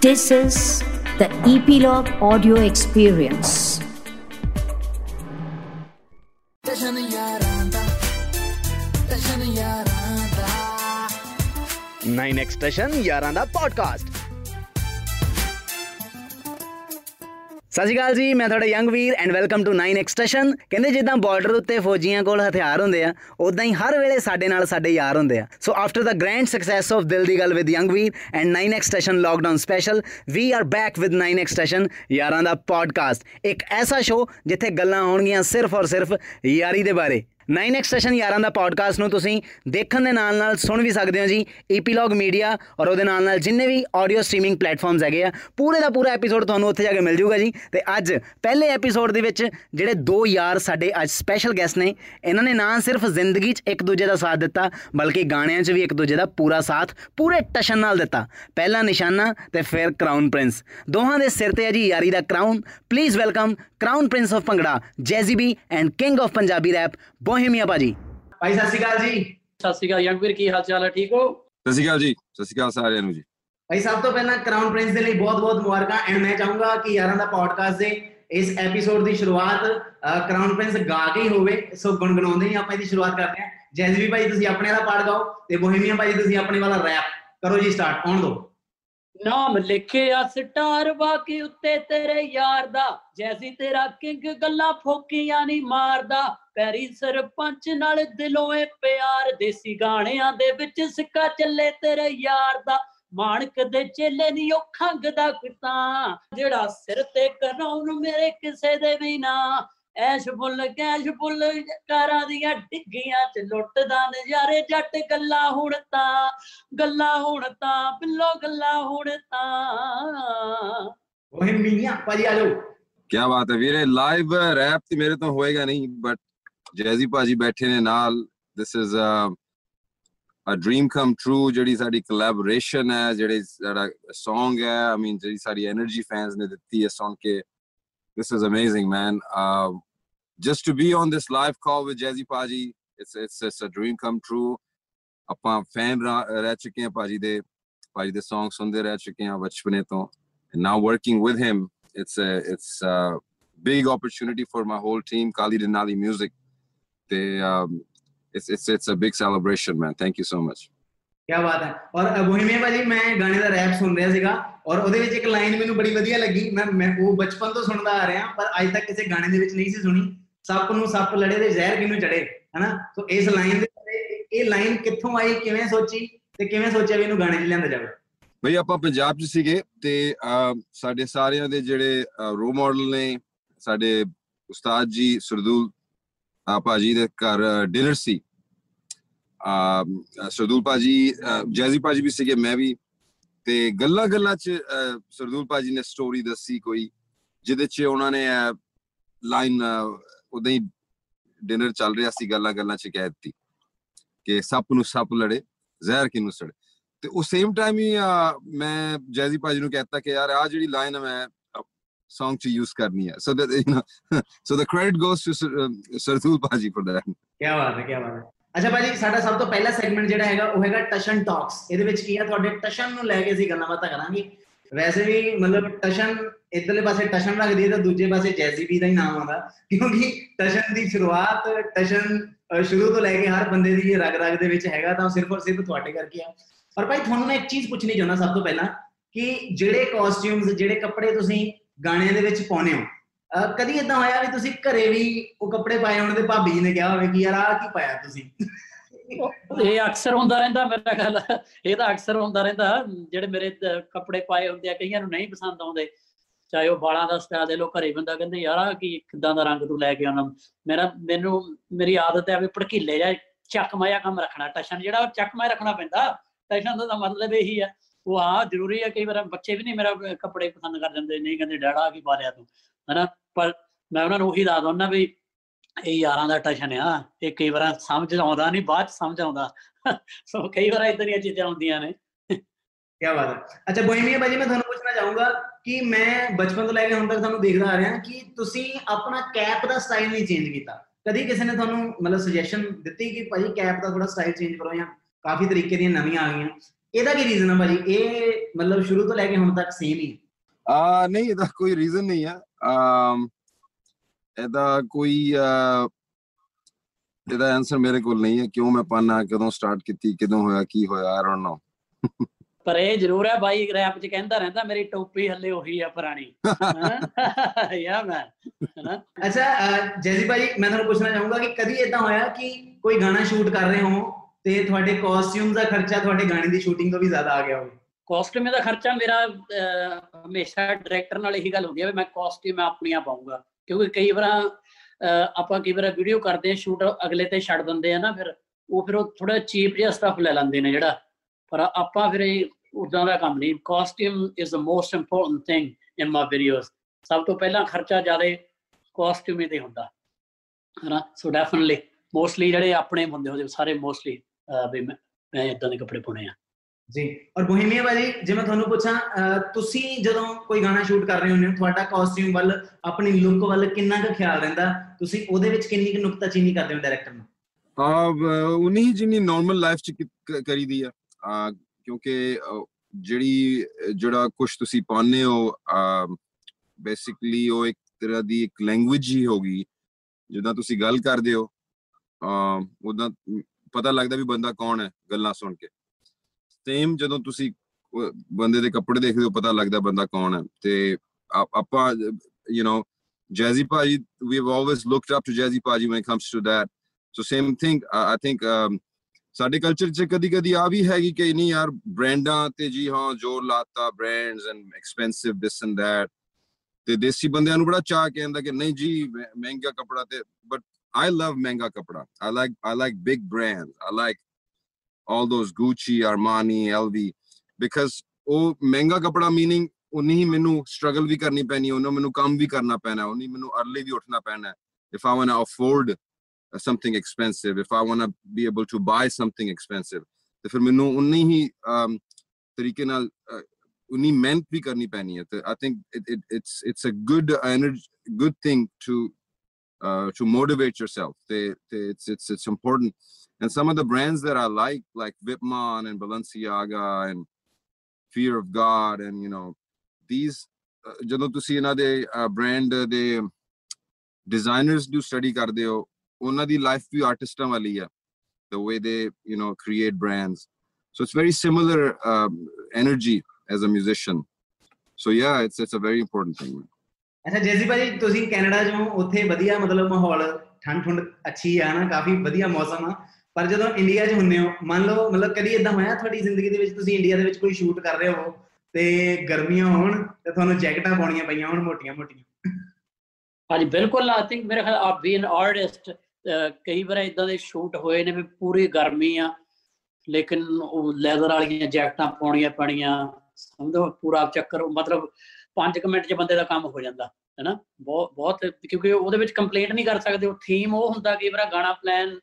This is the Epilogue Audio Experience. Nine Extension Yaranda Podcast. ਸਤਿ ਸ਼੍ਰੀ ਅਕਾਲ ਜੀ, ਮੈਂ ਤੁਹਾਡਾ Young Veer and welcome to 9x station ਕਹਿੰਦੇ ਜਿੱਦਾਂ ਬਾਰਡਰ ਉੱਤੇ ਫੌਜੀਆਂ ਕੋਲ ਹਥਿਆਰ ਹੁੰਦੇ ਆ ਉਦਾਂ ਹੀ ਹਰ ਵੇਲੇ ਸਾਡੇ ਨਾਲ ਸਾਡੇ ਯਾਰ ਹੁੰਦੇ ਆ। So after the grand success of Dil Di Gall with Young Veer and 9x station lockdown special we are back with 9x station ਯਾਰਾਂ ਦਾ ਪੋਡਕਾਸਟ ਇੱਕ ਐਸਾ ਸ਼ੋ ਜਿੱਥੇ ਗੱਲਾਂ ਹੋਣਗੀਆਂ ਸਿਰਫ ਔਰ ਸਿਰਫ ਯਾਰੀ ਦੇ ਬਾਰੇ। 9x ਸੈਸ਼ਨ ਯਾਰਾਂ ਦਾ ਪੋਡਕਾਸਟ ਨੂੰ ਤੁਸੀਂ ਦੇਖਣ ਦੇ ਨਾਲ ਨਾਲ ਸੁਣ ਵੀ ਸਕਦੇ ਹੋ ਜੀ ਈਪੀਲੌਗ ਮੀਡੀਆ ਔਰ ਉਹਦੇ ਨਾਲ ਨਾਲ ਜਿੰਨੇ ਵੀ ਆਡੀਓ ਸਟ੍ਰੀਮਿੰਗ ਪਲੇਟਫਾਰਮਸ ਹੈਗੇ ਆ, ਪੂਰੇ ਦਾ ਪੂਰਾ ਐਪੀਸੋਡ ਤੁਹਾਨੂੰ ਉੱਥੇ ਜਾ ਕੇ ਮਿਲ ਜਾਊਗਾ ਜੀ। ਤੇ ਅੱਜ ਪਹਿਲੇ ਐਪੀਸੋਡ ਦੇ ਵਿੱਚ ਜਿਹੜੇ ਦੋ ਯਾਰ ਸਾਡੇ ਅੱਜ ਸਪੈਸ਼ਲ ਗੈਸਟ ਨੇ, ਇਹਨਾਂ ਨੇ ਨਾ ਸਿਰਫ ਜ਼ਿੰਦਗੀ 'ਚ ਇੱਕ ਦੂਜੇ ਦਾ ਸਾਥ ਦਿੱਤਾ, ਬਲਕਿ ਗਾਣਿਆਂ 'ਚ ਵੀ ਇੱਕ ਦੂਜੇ ਦਾ ਪੂਰਾ ਸਾਥ, ਪੂਰੇ ਟਸ਼ਨ ਨਾਲ ਦਿੱਤਾ। ਪਹਿਲਾ ਨਿਸ਼ਾਨਾ ਤੇ ਫਿਰ ਕਰਾਊਨ ਪ੍ਰਿੰਸ ਦੋਹਾਂ ਦੇ ਸਿਰ ਤੇ ਹੈ ਜੀ ਯਾਰੀ ਦਾ crown please welcome crown prince of bhangra Jazzy B and king of Punjabi rap Bohemia ਭਾਜੀ? ਭਾਈ ਸਤਿ ਸ਼੍ਰੀ ਅਕਾਲ ਜੀ। ਸਤਿ ਸ਼੍ਰੀ ਅਕਾਲ ਯੰਗ ਵੀਰ ਕੀ ਹਾਲ ਚਾਲ ਹੈ? ਠੀਕ ਹੋ? ਸਤਿ ਸ਼੍ਰੀ ਅਕਾਲ ਜੀ ਸਤਿ ਸ਼੍ਰੀ ਅਕਾਲ ਸਾਰਿਆਂ ਨੂੰ ਜੀ। ਭਾਈ ਸਭ ਤੋਂ ਪਹਿਲਾਂ ਕਰਾਊਨ ਪ੍ਰਿੰਸ ਦੇ ਲਈ ਬਹੁਤ-ਬਹੁਤ ਮੁਬਾਰਕਾਂ ਐਂਡ ਮੈਂ ਚਾਹੂੰਗਾ ਕਿ ਯਾਰਾਂ ਦਾ ਪੋਡਕਾਸਟ ਦੇ ਇਸ ਐਪੀਸੋਡ ਦੀ ਸ਼ੁਰੂਆਤ ਕਰਾਊਨ ਪ੍ਰਿੰਸ ਗਾ ਕੇ ਹੀ ਹੋਵੇ ਸੋ ਗੁੰਗਣਾਉਂਦੇ ਹੀ ਆਪਾਂ ਇਹਦੀ ਸ਼ੁਰੂਆਤ ਕਰਦੇ ਹਾਂ। ਜੈਜ਼ਵੀ ਭਾਈ ਤੁਸੀਂ ਆਪਣੇ ਵਾਲਾ ਪਾੜ ਗਾਓ ਤੇ ਬੋਹੇਮੀਆ ਭਾਈ ਤੁਸੀਂ ਆਪਣੇ ਵਾਲਾ ਰੈਪ ਕਰੋ ਜੀ ਸਟਾਰਟ ਆਉਣ ਦਿਓ। ਨਾਮ ਲਿਖਿਆ ਸਟਾਰ ਬਾਕੀ ਉੱਤੇ ਤੇਰੇ ਯਾਰ ਦਾ ਜੈਸੀ ਤੇਰਾ ਕਿੰਗ ਗੱਲਾਂ ਫੋਕੀਆਂ ਨਹੀਂ ਮਾਰਦਾ। ਪੈਰੀ ਸਰਪੰਚ ਨਾਲ ਦਿਲੋਂ ਏ ਪਿਆਰ ਦੇਸੀ ਗਾਣਿਆਂ ਦੇ ਵਿੱਚ ਸਿੱਕਾ ਚੱਲੇ ਤੇਰੇ ਯਾਰ ਦਾ। ਮਾਣਕ ਦੇ ਚੇਲੇ ਨਹੀਂ ਉਹ ਖੰਗਦਾ ਕਿਤਾ ਜਿਹੜਾ ਸਿਰ ਤੇ ਕਰਾਉਣ ਮੇਰੇ ਕਿਸੇ ਦੇ ਵੀ ਨਾ। ਐਸ਼ ਬੁੱਲ ਕੈਸ਼ ਬੁੱਲ ਕਾਰਾਂ ਦੀਆਂ ਡਿੱਗੀਆਂ ਚ ਲੁੱਟਦਾ ਨਜ਼ਾਰੇ ਜੱਟ ਗੱਲਾਂ ਹੁਣ ਤਾਂ ਗੱਲਾਂ ਹੁਣ ਤਾਂ ਬਿੱਲੋ ਗੱਲਾਂ ਹੁਣ ਤਾਂ। ਬੋਹੇਮੀਆ ਭਾਜੀ ਆ ਜਾਓ। ਕੀ ਬਾਤ ਹੈ ਵੀਰੇ ਲਾਈਵ ਰੈਪ ਤੇ ਮੇਰੇ ਤੋਂ ਹੋਏਗਾ ਨਹੀਂ ਬਟ ਜੈਜ਼ੀ ਭਾਜੀ ਬੈਠੇ ਨੇ ਨਾਲ this is a a dream come true ਜਿਹੜੀ ਸਾਡੀ collaboration ਹੈ ਜਿਹੜੇ ਸਾਡਾ song ਹੈ i mean ਜਿਹੜੀ ਸਾਡੀ energy fans ਨੇ ਦਿੱਤੀ ਹੈ ਸੁਣ ਕੇ this is amazing man. Uh, just to be on this live call with Jazzy Paji it's it's it's a dream come true. ਆਪਾਂ ਫੈਨ ਰਹਿ ਚੁੱਕੇ ਹਾਂ ਭਾਜੀ ਦੇ ਭਾਜੀ ਦੇ ਸੌਂਗ ਸੁਣਦੇ ਰਹਿ ਚੁੱਕੇ ਹਾਂ ਬਚਪਨੇ ਤੋਂ and now working with him it's a it's a big opportunity for my whole team Kali Denali Music. They um, it's it's it's a big celebration man. Thank you so much. ਕੀ ਬਾਤ ਹੈ। ਔਰ Bohemia ਭਾਜੀ ਮੈਂ ਗਾਣੇ ਦਾ rap ਸੁਣ ਰਿਹਾ ਸੀਗਾ ਔਰ ਉਹਦੇ ਵਿੱਚ ਇੱਕ ਲਾਈਨ ਮੈਨੂੰ ਬੜੀ ਵਧੀਆ ਲੱਗੀ। ਮੈਂ ਮੈਂ ਉਹ ਬਚਪਨ ਤੋਂ ਸੁਣਦਾ ਆ ਰਿਹਾ ਪਰ ਅੱਜ ਤੱਕ ਕਿਸੇ ਗਾਣੇ ਦੇ ਵਿੱਚ ਨਹੀਂ ਸੀ ਸੁਣੀ। ਸੱਪ ਨੂੰ ਸੱਪ ਲੜੇ ਤੇ ਜ਼ਹਿਰ ਕਿਨੂੰ ਚੜੇ ਹਨਾ? ਸੋ ਇਸ ਲਾਈਨ ਦੇ ਇਹ ਲਾਈਨ ਕਿੱਥੋਂ ਆਈ ਕਿਵੇਂ ਸੋਚੀ ਤੇ ਕਿਵੇਂ ਸੋਚਿਆ ਵੀ ਇਹਨੂੰ ਗਾਣੇ 'ਚ ਲਿਆਂਦਾ ਜਾਵੇ? ਬਈ ਆਪਾਂ ਪੰਜਾਬ 'ਚ ਸੀਗੇ ਤੇ ਸਾਡੇ ਸਾਰਿਆਂ ਦੇ ਜਿਹੜੇ ਰੋਲ ਮਾਡਲ ਨੇ ਸਾਡੇ ਉਸਤਾਦ ਜੀ ਸਰਦੂਲ ਭਾਜੀ ਦੇ ਘਰ ਡਿਨਰ ਸੀ। ਆ ਸਰਦੂਲ ਭਾਜੀ ਅਹ, ਜੈਜ਼ੀ ਭਾਜੀ ਵੀ ਸੀਗੇ ਮੈਂ ਵੀ। ਤੇ ਗੱਲਾਂ ਗੱਲਾਂ 'ਚ ਅਹ, ਸਰਦੂਲ ਭਾਜੀ ਨੇ ਸਟੋਰੀ ਦੱਸੀ ਕੋਈ ਜਿਹਦੇ 'ਚ ਉਹਨਾਂ ਨੇ ਲਾਈਨ ਉਦਾਂ ਹੀ ਡਿਨਰ ਚੱਲ ਰਿਹਾ ਸੀ ਗੱਲਾਂ ਗੱਲਾਂ 'ਚ ਕਹਿ ਦਿੱਤੀ ਕਿ ਸੱਪ ਨੂੰ ਸੱਪ ਲੜੇ ਜ਼ਹਿਰ ਕਿਨੂੰ ਸੜੇ। ਤੇ ਉਸ ਸੇਮ ਟਾਈਮ ਹੀ ਅਹ, ਮੈਂ ਜੈਜ਼ੀ ਭਾਜੀ ਨੂੰ ਕਹਿਤਾ ਕਿ ਯਾਰ ਆ ਜਿਹੜੀ ਲਾਈਨ ਹੈ ਮੈਂ Song ਚ ਯੂਜ਼ ਕਰਨੀ ਹੈ so that you know so the credit goes to Sir- um, Sardool ਭਾਜੀ for that. ਕੀ ਬਾਤ ਹੈ ਕੀ ਬਾਤ ਹੈ ਅੱਛਾ ਭਾਜੀ ਸਾਡਾ ਸਭ ਤੋਂ ਪਹਿਲਾ ਸੈਗਮੈਂਟ ਜਿਹੜਾ ਹੈਗਾ ਉਹ ਹੈਗਾ ਟਸ਼ਨ ਟਾਕਸ ਇਹਦੇ ਵਿੱਚ ਕੀ ਹੈ ਤੁਹਾਡੇ ਟਸ਼ਨ ਨੂੰ ਲੈ ਕੇ ਅਸੀਂ ਗੱਲਾਂ ਬਾਤਾਂ ਕਰਾਂਗੇ ਵੈਸੇ ਵੀ ਮਤਲਬ ਟਸ਼ਨ ਇਧਰਲੇ ਪਾਸੇ ਟਸ਼ਨ ਰੱਖਦੀ ਹੈ ਤਾਂ ਦੂਜੇ ਪਾਸੇ ਜੈਜ਼ੀਬੀ ਦਾ ਹੀ ਨਾਮ ਆਉਂਦਾ ਕਿਉਂਕਿ ਟਸ਼ਨ ਦੀ ਸ਼ੁਰੂਆਤ ਟਸ਼ਨ ਅਹ, ਸ਼ੁਰੂ ਤੋਂ ਲੈ ਕੇ ਹਰ ਬੰਦੇ ਦੀ ਰਗ ਰਗ ਦੇ ਵਿੱਚ ਹੈਗਾ ਤਾਂ ਉਹ ਸਿਰਫ ਔਰ ਸਿਰਫ ਤੁਹਾਡੇ ਕਰਕੇ ਆ ਔਰ ਭਾਈ ਤੁਹਾਨੂੰ ਮੈਂ ਇੱਕ ਚੀਜ਼ ਪੁੱਛਣੀ ਚਾਹੁੰਦਾ ਸਭ ਤੋਂ ਪਹਿਲਾਂ ਕਿ ਜਿਹੜੇ ਕਾਸਟਿਊਮਸ ਜਿਹੜੇ ਕੱਪੜੇ ਤੁਸੀਂ ਗਾਣਿਆਂ ਦੇ ਵਿੱਚ ਪਾਉਨੇ ਹੋ। ਅਹ, ਕਦੀ ਇਦਾਂ ਹੋਇਆ ਵੀ ਤੁਸੀਂ ਘਰੇ ਵੀ ਉਹ ਕੱਪੜੇ ਪਾਏ ਹੋਣ ਤੇ ਭਾਬੀ ਜੀ ਨੇ ਕਿਹਾ ਹੋਵੇ ਕਿ ਯਾਰ ਆਹ ਕੀ ਪਾਇਆ ਤੁਸੀਂ? ਇਹ ਅਕਸਰ ਹੁੰਦਾ ਰਹਿੰਦਾ ਮੇਰਾ ਗੱਲ ਇਹ ਤਾਂ ਅਕਸਰ ਹੁੰਦਾ ਰਹਿੰਦਾ ਜਿਹੜੇ ਮੇਰੇ ਤ- ਕੱਪੜੇ ਪਾਏ ਹੁੰਦੇ ਆ ਕਈਆਂ ਨੂੰ ਨਹੀਂ ਪਸੰਦ ਆਉਂਦੇ। ਚਾਹੇ ਉਹ ਵਾਲਾਂ ਦਾ ਸਟਾਈਲ ਦੇ ਲੋ ਘਰੇ ਬੰਦਾ ਕਹਿੰਦੇ ਯਾਰ ਆ ਕੀ ਕਿਦਾਂ ਦਾ ਰੰਗ ਤੂੰ ਲੈ ਕੇ ਆਉਣਾ? ਮੇਰਾ ਮੈਨੂੰ ਮੇਰੀ ਆਦਤ ਹੈ ਵੀ ਭੜਕੀਲੇ ਜਾਂ ਚੱਕਮਾ ਜਿਹਾ ਕੰਮ ਰੱਖਣਾ। ਟਸ਼ਨ ਜਿਹੜਾ ਉਹ ਚੱਕਮਾ ਹੀ ਰੱਖਣਾ ਪੈਂਦਾ ਟਸ਼ਨ ਦਾ ਤਾਂ ਮਤਲਬ ਇਹੀ ਹੈ। ਉਹ ਹਾਂ ਜ਼ਰੂਰੀ ਹੈ ਕਈ ਵਾਰ ਬੱਚੇ ਵੀ ਨਹੀਂ ਮੇਰਾ ਕੱਪੜੇ ਪਸੰਦ ਕਰ ਜਾਂਦੇ ਨਹੀਂ ਕਹਿੰਦੇ, ਡੈਡਾ ਕੀ ਪਾ ਲਿਆ ਤੂੰ? ਹਨਾ? ਪਰ ਮੈਂ ਉਹਨਾਂ ਨੂੰ ਉਹੀ ਦੱਸ ਦਿੰਦਾ ਵੀ ਇਹ ਯਾਰਾਂ ਦਾ ਟਸ਼ਨ ਆ, ਇਹ ਕਈ ਵਾਰ ਸਮਝ ਆਉਂਦਾ ਨਹੀਂ ਬਾਅਦ ਚ ਸਮਝ ਆਉਂਦਾ। ਸੋ ਕਈ ਵਾਰ ਇਦਾਂ ਦੀਆਂ ਚੀਜ਼ਾਂ ਹੁੰਦੀਆਂ ਨੇ। ਕੀ ਬਾਤ ਹੈ। ਅੱਛਾ, ਬੋਹੀਮੀਆ ਭਾਜੀ ਮੈਂ ਤੁਹਾਨੂੰ ਪੁੱਛਣਾ ਚਾਹੂੰਗਾ ਕਿ ਮੈਂ ਬਚਪਨ ਤੋਂ ਲੈ ਕੇ ਹੁਣ ਤੱਕ ਤੁਹਾਨੂੰ ਦੇਖਦਾ ਆ ਰਿਹਾ ਕਿ ਤੁਸੀਂ ਆਪਣਾ ਕੈਪ ਦਾ ਸਟਾਈਲ ਨਹੀਂ ਚੇਂਜ ਕੀਤਾ। ਕਦੀ ਕਿਸੇ ਨੇ ਤੁਹਾਨੂੰ ਮਤਲਬ ਸੁਜੈਸ਼ਨ ਦਿੱਤੀ ਕਿ ਭਾਜੀ ਕੈਪ ਦਾ ਥੋੜਾ ਸਟਾਈਲ ਚੇਂਜ ਕਰੋ ਜਾਂ ਕਾਫੀ ਤਰੀਕੇ ਦੀਆਂ ਨਵੀਆਂ ਆ ਗਈਆਂ? ਇਹਦਾ ਕੀ ਰੀਜ਼ਨ ਆ ਭਾਜੀ? ਇਹ ਮਤਲਬ ਸ਼ੁਰੂ ਤੋਂ ਲੈ ਕੇ ਹੁਣ ਤੱਕ ਸੇਮ ਹੀ ਆ। ਨਹੀਂ ਇਹਦਾ ਕੋਈ ਰੀਜ਼ਨ ਨਹੀਂ ਹੈ ਅਮ ਇਹਦਾ ਕੋਈ ਇਹਦਾ ਆਨਸਰ ਮੇਰੇ ਕੋਲ ਨਹੀਂ ਹੈ ਕਿਉਂ ਮੈਂ ਪਾਣਾ ਕਦੋਂ ਸਟਾਰਟ ਕੀਤੀ ਕਦੋਂ ਹੋਇਆ ਕੀ ਹੋਇਆ ਆਈ ਡੋਨਟ ਨੋ ਪਰ ਇਹ ਜ਼ਰੂਰ ਹੈ ਬਾਈ ਰੈਪ ਚ ਕਹਿੰਦਾ ਰਹਿੰਦਾ ਮੇਰੀ ਟੋਪੀ ਹੱਲੇ ਉਹੀ ਆ ਪੁਰਾਣੀ। ਯਾ ਮੈਂ ਹਨਾ? ਅੱਛਾ ਜੈਜ਼ੀ ਭਾਜੀ ਮੈਂ ਤੁਹਾਨੂੰ ਪੁੱਛਣਾ ਚਾਹੂੰਗਾ ਕਿ ਕਦੀ ਇਦਾਂ ਹੋਇਆ ਕਿ ਕੋਈ ਗਾਣਾ ਸ਼ੂਟ ਕਰ ਰਹੇ ਹੋ ਤੇ ਤੁਹਾਡੇ ਕਾਸਟਿਊਮ ਦਾ ਖਰਚਾ ਤੁਹਾਡੇ ਗਾਣੇ ਦੀ ਸ਼ੂਟਿੰਗ ਤੋਂ ਵੀ ਜ਼ਿਆਦਾ ਆ ਗਿਆ ਹੋਵੇ। ਕਾਸਟਿਊਮ ਦਾ ਖਰਚਾ ਮੇਰਾ ਅਹ, ਹਮੇਸ਼ਾ ਡਾਇਰੈਕਟਰ ਨਾਲ ਇਹੀ ਗੱਲ ਹੁੰਦੀ ਹੈ ਵੀ ਮੈਂ ਕਾਸਟਿਊਮ ਮੈਂ ਆਪਣੀਆਂ ਪਾਉਂਗਾ ਕਿਉਂਕਿ ਕਈ ਵਾਰ ਆਪਾਂ ਕਈ ਵਾਰ ਵੀਡੀਓ ਕਰਦੇ ਆ ਸ਼ੂਟ ਅਗਲੇ ਤੇ ਛੱਡ ਦਿੰਦੇ ਆ ਨਾ ਫਿਰ ਉਹ ਫਿਰ ਉਹ ਥੋੜਾ ਚੀਪ ਜਿਹਾ ਸਟਫ ਲੈ ਲੈਂਦੇ ਨੇ ਜਿਹੜਾ। ਪਰ ਆਪਾਂ ਫਿਰ ਇਹ ਉਦਾਂ ਦਾ ਕੰਮ ਨਹੀਂ। Costume is the most important thing in my videos ਸਭ ਤੋਂ ਪਹਿਲਾਂ ਖਰਚਾ ਜ਼ਿਆਦਾ ਕਾਸਟਿਊਮ ਹੀ ਤੇ ਹੁੰਦਾ। ਹਨਾ? ਸੋ ਡੈਫੀਨਿਟਲੀ ਮੋਸਟਲੀ ਜਿਹੜੇ ਆਪਣੇ ਹੁੰਦੇ ਉਹਦੇ ਸਾਰੇ ਮੋਸਟਲੀ ਵੀ ਮੈਂ ਇਦਾਂ ਦੇ ਕੱਪੜੇ ਪਾਉਣੇ ਆ। ਜੀ। ਔਰ ਬੋਹੀਮੀਆ ਭਾਜੀ ਜੇ ਮੈਂ ਤੁਹਾਨੂੰ ਪੁੱਛਾਂ ਤੁਸੀਂ ਜਦੋਂ ਕੋਈ ਗਾਣਾ ਸ਼ੂਟ ਕਰ ਰਹੇ ਹੁੰਦੇ ਹੋ ਤੁਹਾਡਾ ਕਾਸਟਿਊਮ ਵੱਲ ਆਪਣੀ ਲੁੱਕ ਵੱਲ ਕਿੰਨਾ ਕੁ ਖਿਆਲ ਰਹਿੰਦਾ? ਤੁਸੀਂ ਉਹਦੇ ਵਿੱਚ ਕਿੰਨੀ ਕੁ ਨੁਕਤਾਚੀਨੀ ਕਰਦੇ ਹੋ ਡਾਇਰੈਕਟਰ ਨੂੰ? ਆ ਉਨੀ ਹੀ ਜਿੰਨੀ ਨਾਰਮਲ ਲਾਈਫ ਚ ਕਰੀਦੀ ਆ। ਕਿਉਂਕਿ ਜਿਹੜੀ ਜਿਹੜਾ ਕੁਝ ਤੁਸੀਂ ਪਾਉਂਦੇ ਹੋ ਬੇਸਿਕਲੀ ਉਹ ਇੱਕ ਤਰ੍ਹਾਂ ਦੀ ਇੱਕ ਲੈਂਗੁਏਜ ਹੀ ਹੋਗੀ ਜਿੱਦਾਂ ਤੁਸੀਂ ਗੱਲ ਕਰਦੇ ਹੋ ਆ ਉਦਾਂ ਪਤਾ ਲੱਗਦਾ ਵੀ ਬੰਦਾ ਕੌਣ ਹੈ ਗੱਲਾਂ ਸੁਣ ਕੇ। ਸੇਮ ਜਦੋਂ ਤੁਸੀਂ ਉਹ ਬੰਦੇ ਦੇ ਕੱਪੜੇ ਦੇਖਦੇ ਹੋ ਪਤਾ ਲੱਗਦਾ ਬੰਦਾ ਕੌਣ ਹੈ। ਤੇ ਆ- ਆਪਾਂ ਯੂ نو ਜੈਜ਼ੀ ਭਾਜੀ we have always looked up to Jazzy ਭਾਜੀ when it comes to that. So same thing I think um, ਸਾਡੇ ਕਲਚਰ 'ਚ ਕਦੀ ਕਦੀ ਆ ਵੀ ਹੈਗੀ ਕਿ ਨਹੀਂ ਯਾਰ ਬ੍ਰਾਂਡਾਂ ਤੇ ਜੀ ਹਾਂ ਜ਼ੋਰ ਲਾਤਾ brands and expensive this and that ਤੇ ਦੇਸੀ ਬੰਦਿਆਂ ਨੂੰ ਬੜਾ ਚਾਹ ਕਹਿੰਦਾ ਕਿ ਨਹੀਂ ਜੀ ਮਹਿ- ਮਹਿੰਗਾ ਕਪੜਾ ਤੇ but ਆਈ ਲਵ ਮਹਿੰਗਾ ਕਪੜਾ I like I like big brands I like all those Gucci, Armani, LV because ਉਹ ਮਹਿੰਗਾ ਕਪੜਾ ਮੀਨਿੰਗ ਉਨੀ ਹੀ ਮੈਨੂੰ ਸਟਰਗਲ ਵੀ ਕਰਨੀ ਪੈਣੀ ਉਹਨਾਂ ਮੈਨੂੰ ਕੰਮ ਵੀ ਕਰਨਾ ਪੈਣਾ ਉਨੀ ਮੈਨੂੰ ਅਰਲੀ ਵੀ ਉੱਠਣਾ ਪੈਣਾ if I want to afford uh, something expensive, if I want to be able to buy something expensive, ਤੇ ਫਿਰ ਮੈਨੂੰ ਉਨੀ ਹੀ um, ਤਰੀਕੇ ਨਾਲ uh, ਉਨੀ ਮਿਹਨਤ ਵੀ ਕਰਨੀ ਪੈਣੀ ਹੈ ਤੇ I think it, it, it's it's a good energy, good thing to uh, to motivate yourself. They, they, it's it's it's important. And some of the brands that I like, like Vipman and Balenciaga and Fear of God, and you know, these uh, ਜਦੋਂ ਤੁਸੀਂ ਇਹਨਾਂ ਦੇ brand ਦੇ designers do study ਕਰਦੇ ਹੋ ਉਹਨਾਂ ਦੀ life ਵੀ ਆਰਟਿਸਟਾਂ ਵਾਲੀ ਹੈ the way they you know create brands so it's very similar um, energy as a musician so yeah it's it's a very important thing ਅੱਛਾ ਜੈਜ਼ੀ ਭਾਜੀ, ਤੁਸੀਂ ਕੈਨੇਡਾ ਚੋਂ ਉੱਥੇ ਵਧੀਆ ਮਤਲਬ ਮਾਹੌਲ ਠੰਡ ਠੰਡ ਅੱਛੀ ਆ ਨਾ, ਕਾਫੀ ਵਧੀਆ ਮੌਸਮ ਆ। ਪਰ ਜਦੋਂ ਇੰਡੀਆ 'ਚ ਹੁੰਨੇ ਹੋ, ਮੰਨ ਲਓ, ਮਤਲਬ ਕਦੀ ਇਦਾਂ ਹੋਇਆ ਤੁਹਾਡੀ ਜ਼ਿੰਦਗੀ ਦੇ ਵਿੱਚ, ਤੁਸੀਂ ਇੰਡੀਆ ਦੇ ਵਿੱਚ ਕੋਈ ਸ਼ੂਟ ਕਰ ਰਹੇ ਹੋ ਤੇ ਗਰਮੀਆਂ ਹੋਣ ਤੇ ਤੁਹਾਨੂੰ ਜੈਕਟਾਂ ਪਾਉਣੀਆਂ ਪਈਆਂ ਹੋਣ ਮੋਟੀਆਂ ਮੋਟੀਆਂ ਹਾਂਜੀ, ਬਿਲਕੁਲ ਆਈ ਥਿੰਕ ਮੇਰੇ ਖਿਆਲ ਆ ਬੀ ਐਨ ਆਰਟਿਸਟ ਕਈ ਵਾਰ ਇਦਾਂ ਦੇ ਸ਼ੂਟ ਹੋਏ ਨੇ ਵੀ ਪੂਰੀ ਗਰਮੀ ਆ, ਲੇਕਿਨ ਉਹ ਲੈਦਰ ਵਾਲੀਆਂ ਜੈਕਟਾਂ ਪਾਉਣੀਆਂ ਪੈਣੀਆਂ, ਸਮਝੋ, ਪੂਰਾ ਚੱਕਰ, ਮਤਲਬ 5 ਮਿੰਟ 'ਚ ਬੰਦੇ ਦਾ ਕੰਮ ਹੋ ਜਾਂਦਾ, ਹੈਨਾ? ਬਹੁਤ ਬਹੁਤ, ਕਿਉਂਕਿ ਉਹਦੇ ਵਿੱਚ ਕੰਪਲੇਂਟ ਨਹੀਂ ਕਰ ਸਕਦੇ, ਉਹ ਥੀਮ ਉਹ ਹੁੰਦਾ ਕਈ ਵਾਰ ਗਾਣਾ ਪਲਾਨ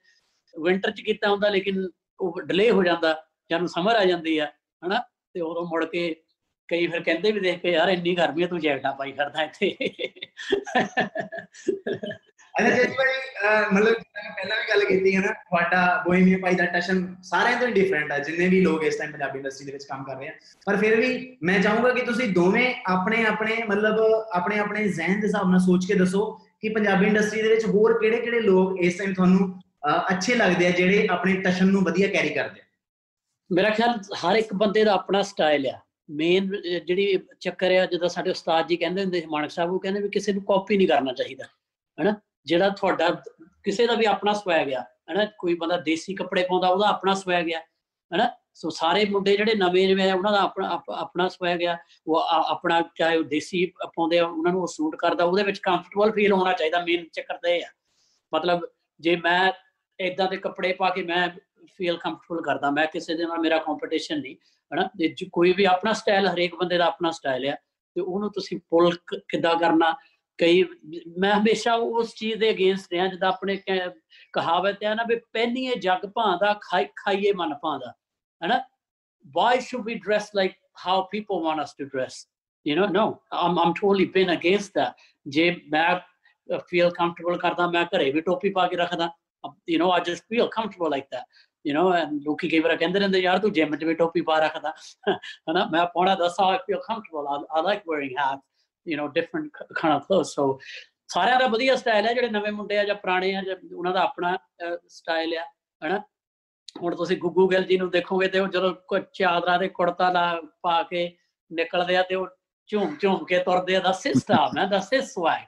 ਵਿੰਟਰ 'ਚ ਕੀਤਾ ਹੁੰਦਾ, ਲੇਕਿਨ ਉਹ ਡਿਲੇ ਹੋ ਜਾਂਦਾ ਜਦੋਂ ਸਮਰ ਆ ਜਾਂਦੀ ਆ, ਹੈਨਾ? ਤੇ ਉਦੋਂ ਮੁੜ ਕੇ ਕਈ ਫਿਰ ਕਹਿੰਦੇ ਵੀ ਦੇਖ ਕੇ, ਯਾਰ ਇੰਨੀ ਗਰਮੀ ਆ, ਤੂੰ ਜੈਕਟਾਂ ਪਾਈ ਫਿਰਦਾ ਇੱਥੇ। ਅੱਛਾ ਜੈਜ਼ੀ ਭਾਜੀ ਅਹ, ਮਤਲਬ ਜਿੱਦਾਂ ਮੈਂ ਪਹਿਲਾਂ ਵੀ ਗੱਲ ਕੀਤੀ ਹੈ ਨਾ, ਤੁਹਾਡਾ ਬੋਹੀਮੀਆ ਭਾਈ ਦਾ ਟਸ਼ਨ ਸਾਰਿਆਂ ਤੋਂ ਡਿਫਰੈਂਟ ਹੈ, ਜਿੰਨੇ ਵੀ ਲੋਕ ਇਸ ਟਾਈਮ ਪੰਜਾਬੀ ਇੰਡਸਟਰੀ ਦੇ ਵਿੱਚ ਕੰਮ ਕਰ ਰਹੇ ਆ। ਪਰ ਫਿਰ ਵੀ ਮੈਂ ਚਾਹੂੰਗਾ ਕਿ ਤੁਸੀਂ ਦੋਵੇਂ ਆਪਣੇ ਆਪਣੇ, ਮਤਲਬ ਆਪਣੇ ਆਪਣੇ ਜ਼ਿਹਨ ਦੇ ਹਿਸਾਬ ਨਾਲ ਸੋਚ ਕੇ ਦੱਸੋ ਕਿ ਪੰਜਾਬੀ ਇੰਡਸਟਰੀ ਦੇ ਵਿੱਚ ਹੋਰ ਕਿਹੜੇ ਕਿਹੜੇ ਲੋਕ ਇਸ ਟਾਈਮ ਤੁਹਾਨੂੰ, ਅਹ, ਅੱਛੇ ਲੱਗਦੇ ਆ, ਜਿਹੜੇ ਆਪਣੇ ਟਸ਼ਨ ਨੂੰ ਵਧੀਆ ਕੈਰੀ ਕਰਦੇ ਆ? ਮੇਰਾ ਖਿਆਲ ਹਰ ਇੱਕ ਬੰਦੇ ਦਾ ਆਪਣਾ ਸਟਾਈਲ ਆ। ਮੇਨ ਜਿਹੜੀ ਚੱਕਰ ਆ, ਜਦੋਂ ਸਾਡੇ ਉਸਤਾਦ ਜੀ ਕਹਿੰਦੇ ਹੁੰਦੇ ਸੀ, ਮਾਨਕ ਸਾਹਿਬ, ਉਹ ਕਹਿੰਦੇ ਵੀ ਕਿਸੇ ਨੂੰ ਕਾਪੀ ਨਹੀਂ ਕਰਨਾ ਚਾਹੀਦਾ, ਹੈਨਾ? ਜਿਹੜਾ ਤੁਹਾਡਾ ਕਿਸੇ ਦਾ ਵੀ ਆਪਣਾ ਸਵੈਗ ਆ, ਹੈਨਾ? ਕੋਈ ਬੰਦਾ ਦੇਸੀ ਕੱਪੜੇ ਪਾਉਂਦਾ, ਉਹਦਾ ਆਪਣਾ ਸਵੈਗ ਆ, ਹੈਨਾ? ਸੋ ਸਾਰੇ ਮੁੰਡੇ ਜਿਹੜੇ ਨਵੇਂ ਨਵੇਂ ਆ, ਉਹਨਾਂ ਦਾ ਆਪਣਾ, ਆਪ- ਆਪਣਾ ਸਵੈਗ ਆ। ਉਹ ਆ- ਆਪਣਾ ਚਾਹੇ ਉਹ ਦੇਸੀ ਪਾਉਂਦੇ ਆ, ਉਹਨਾਂ ਨੂੰ ਉਹ ਸੂਟ ਕਰਦਾ, ਉਹਦੇ ਵਿੱਚ ਕੰਫਰਟੇਬਲ ਫੀਲ ਹੋਣਾ ਚਾਹੀਦਾ ਮੇਨ ਚੱਕਰ ਤੇ ਇਹ ਆ। ਮਤਲਬ ਜੇ ਮੈਂ ਇਦਾਂ ਦੇ ਕੱਪੜੇ ਪਾ ਕੇ ਮੈਂ ਫੀਲ ਕੰਫਰਟੇਬਲ ਕਰਦਾ, ਮੈਂ ਕਿਸੇ ਦੇ ਨਾਲ ਮੇਰਾ ਕੰਪੀਟੀਸ਼ਨ ਨਹੀਂ, ਹਨਾ? ਤੇ ਜੇ ਕੋਈ ਵੀ ਆਪਣਾ ਸਟਾਈਲ ਹਰੇਕ ਬੰਦੇ ਦਾ ਆਪਣਾ ਸਟਾਈਲ ਆ, ਤੇ ਉਹਨੂੰ ਤੁਸੀਂ ਪੁੱਲ ਕਿੱਦਾਂ ਕਰਨਾ ਕਈ ਮੈਂ ਹਮੇਸ਼ਾ ਉਸ ਚੀਜ਼ ਦੇ ਅਗੇਂਸਟ ਰਿਹਾ ਜਿੱਦਾਂ ਆਪਣੇ ਕਹਿ- ਕਹਾਵਤ ਹੈ ਨਾ ਵੀ ਪਹਿਨੀਏ ਜੱਗ ਭਾਂਦਾ ਖਾਈ ਖਾਈਏ ਮਨ ਭਾਂਦਾ ਹਨਾ why should we dress like how people want us to dress you know no i'm i'm totally been against that ਜੇ ਮੈਂ ਫੀਲ ਕੰਫਰਟੇਬਲ ਕਰਦਾ ਮੈਂ ਘਰੇ ਵੀ ਟੋਪੀ ਪਾ ਕੇ ਰੱਖਦਾ you know i just feel comfortable like that you know ਲੋਕੀ ਕਈ ਵਾਰ ਕਹਿੰਦੇ ਰਹਿੰਦੇ ਯਾਰ ਤੂੰ ਜਿਮ 'ਚ ਵੀ ਟੋਪੀ ਪਾ ਰੱਖਦਾ ਹਨਾ ਮੈਂ ਪਾਉਣਾ ਦੱਸ how I feel comfortable I, I like wearing hats you know different kind of clothes so ਸਾਰਿਆਂ ਦਾ ਵਧੀਆ ਸਟਾਈਲ ਹੈ ਜਿਹੜੇ ਨਵੇਂ ਮੁੰਡੇ ਆ ਜਾਂ ਪੁਰਾਣੇ ਆ ਜਾਂ ਉਹਨਾਂ ਦਾ ਆਪਣਾ ਸਟਾਈਲ ਆ ਹਨਾ? ਹੁਣ ਤੁਸੀਂ ਗੁੱਗੂ ਗਿੱਲ ਜੀ ਨੂੰ ਦੇਖੋਗੇ ਤੇ ਉਹ ਜਦੋਂ ਚਾਦਰਾ ਤੇ ਕੁੜਤਾ ਲਾ ਪਾ ਕੇ ਨਿਕਲਦੇ ਆ ਤੇ ਉਹ ਝੂਮ ਝੂਮ ਕੇ ਤੁਰਦੇ ਆ ਦੱਸ ਸਟਾਈਲ ਹੈ ਦੱਸ ਸਵੈਗ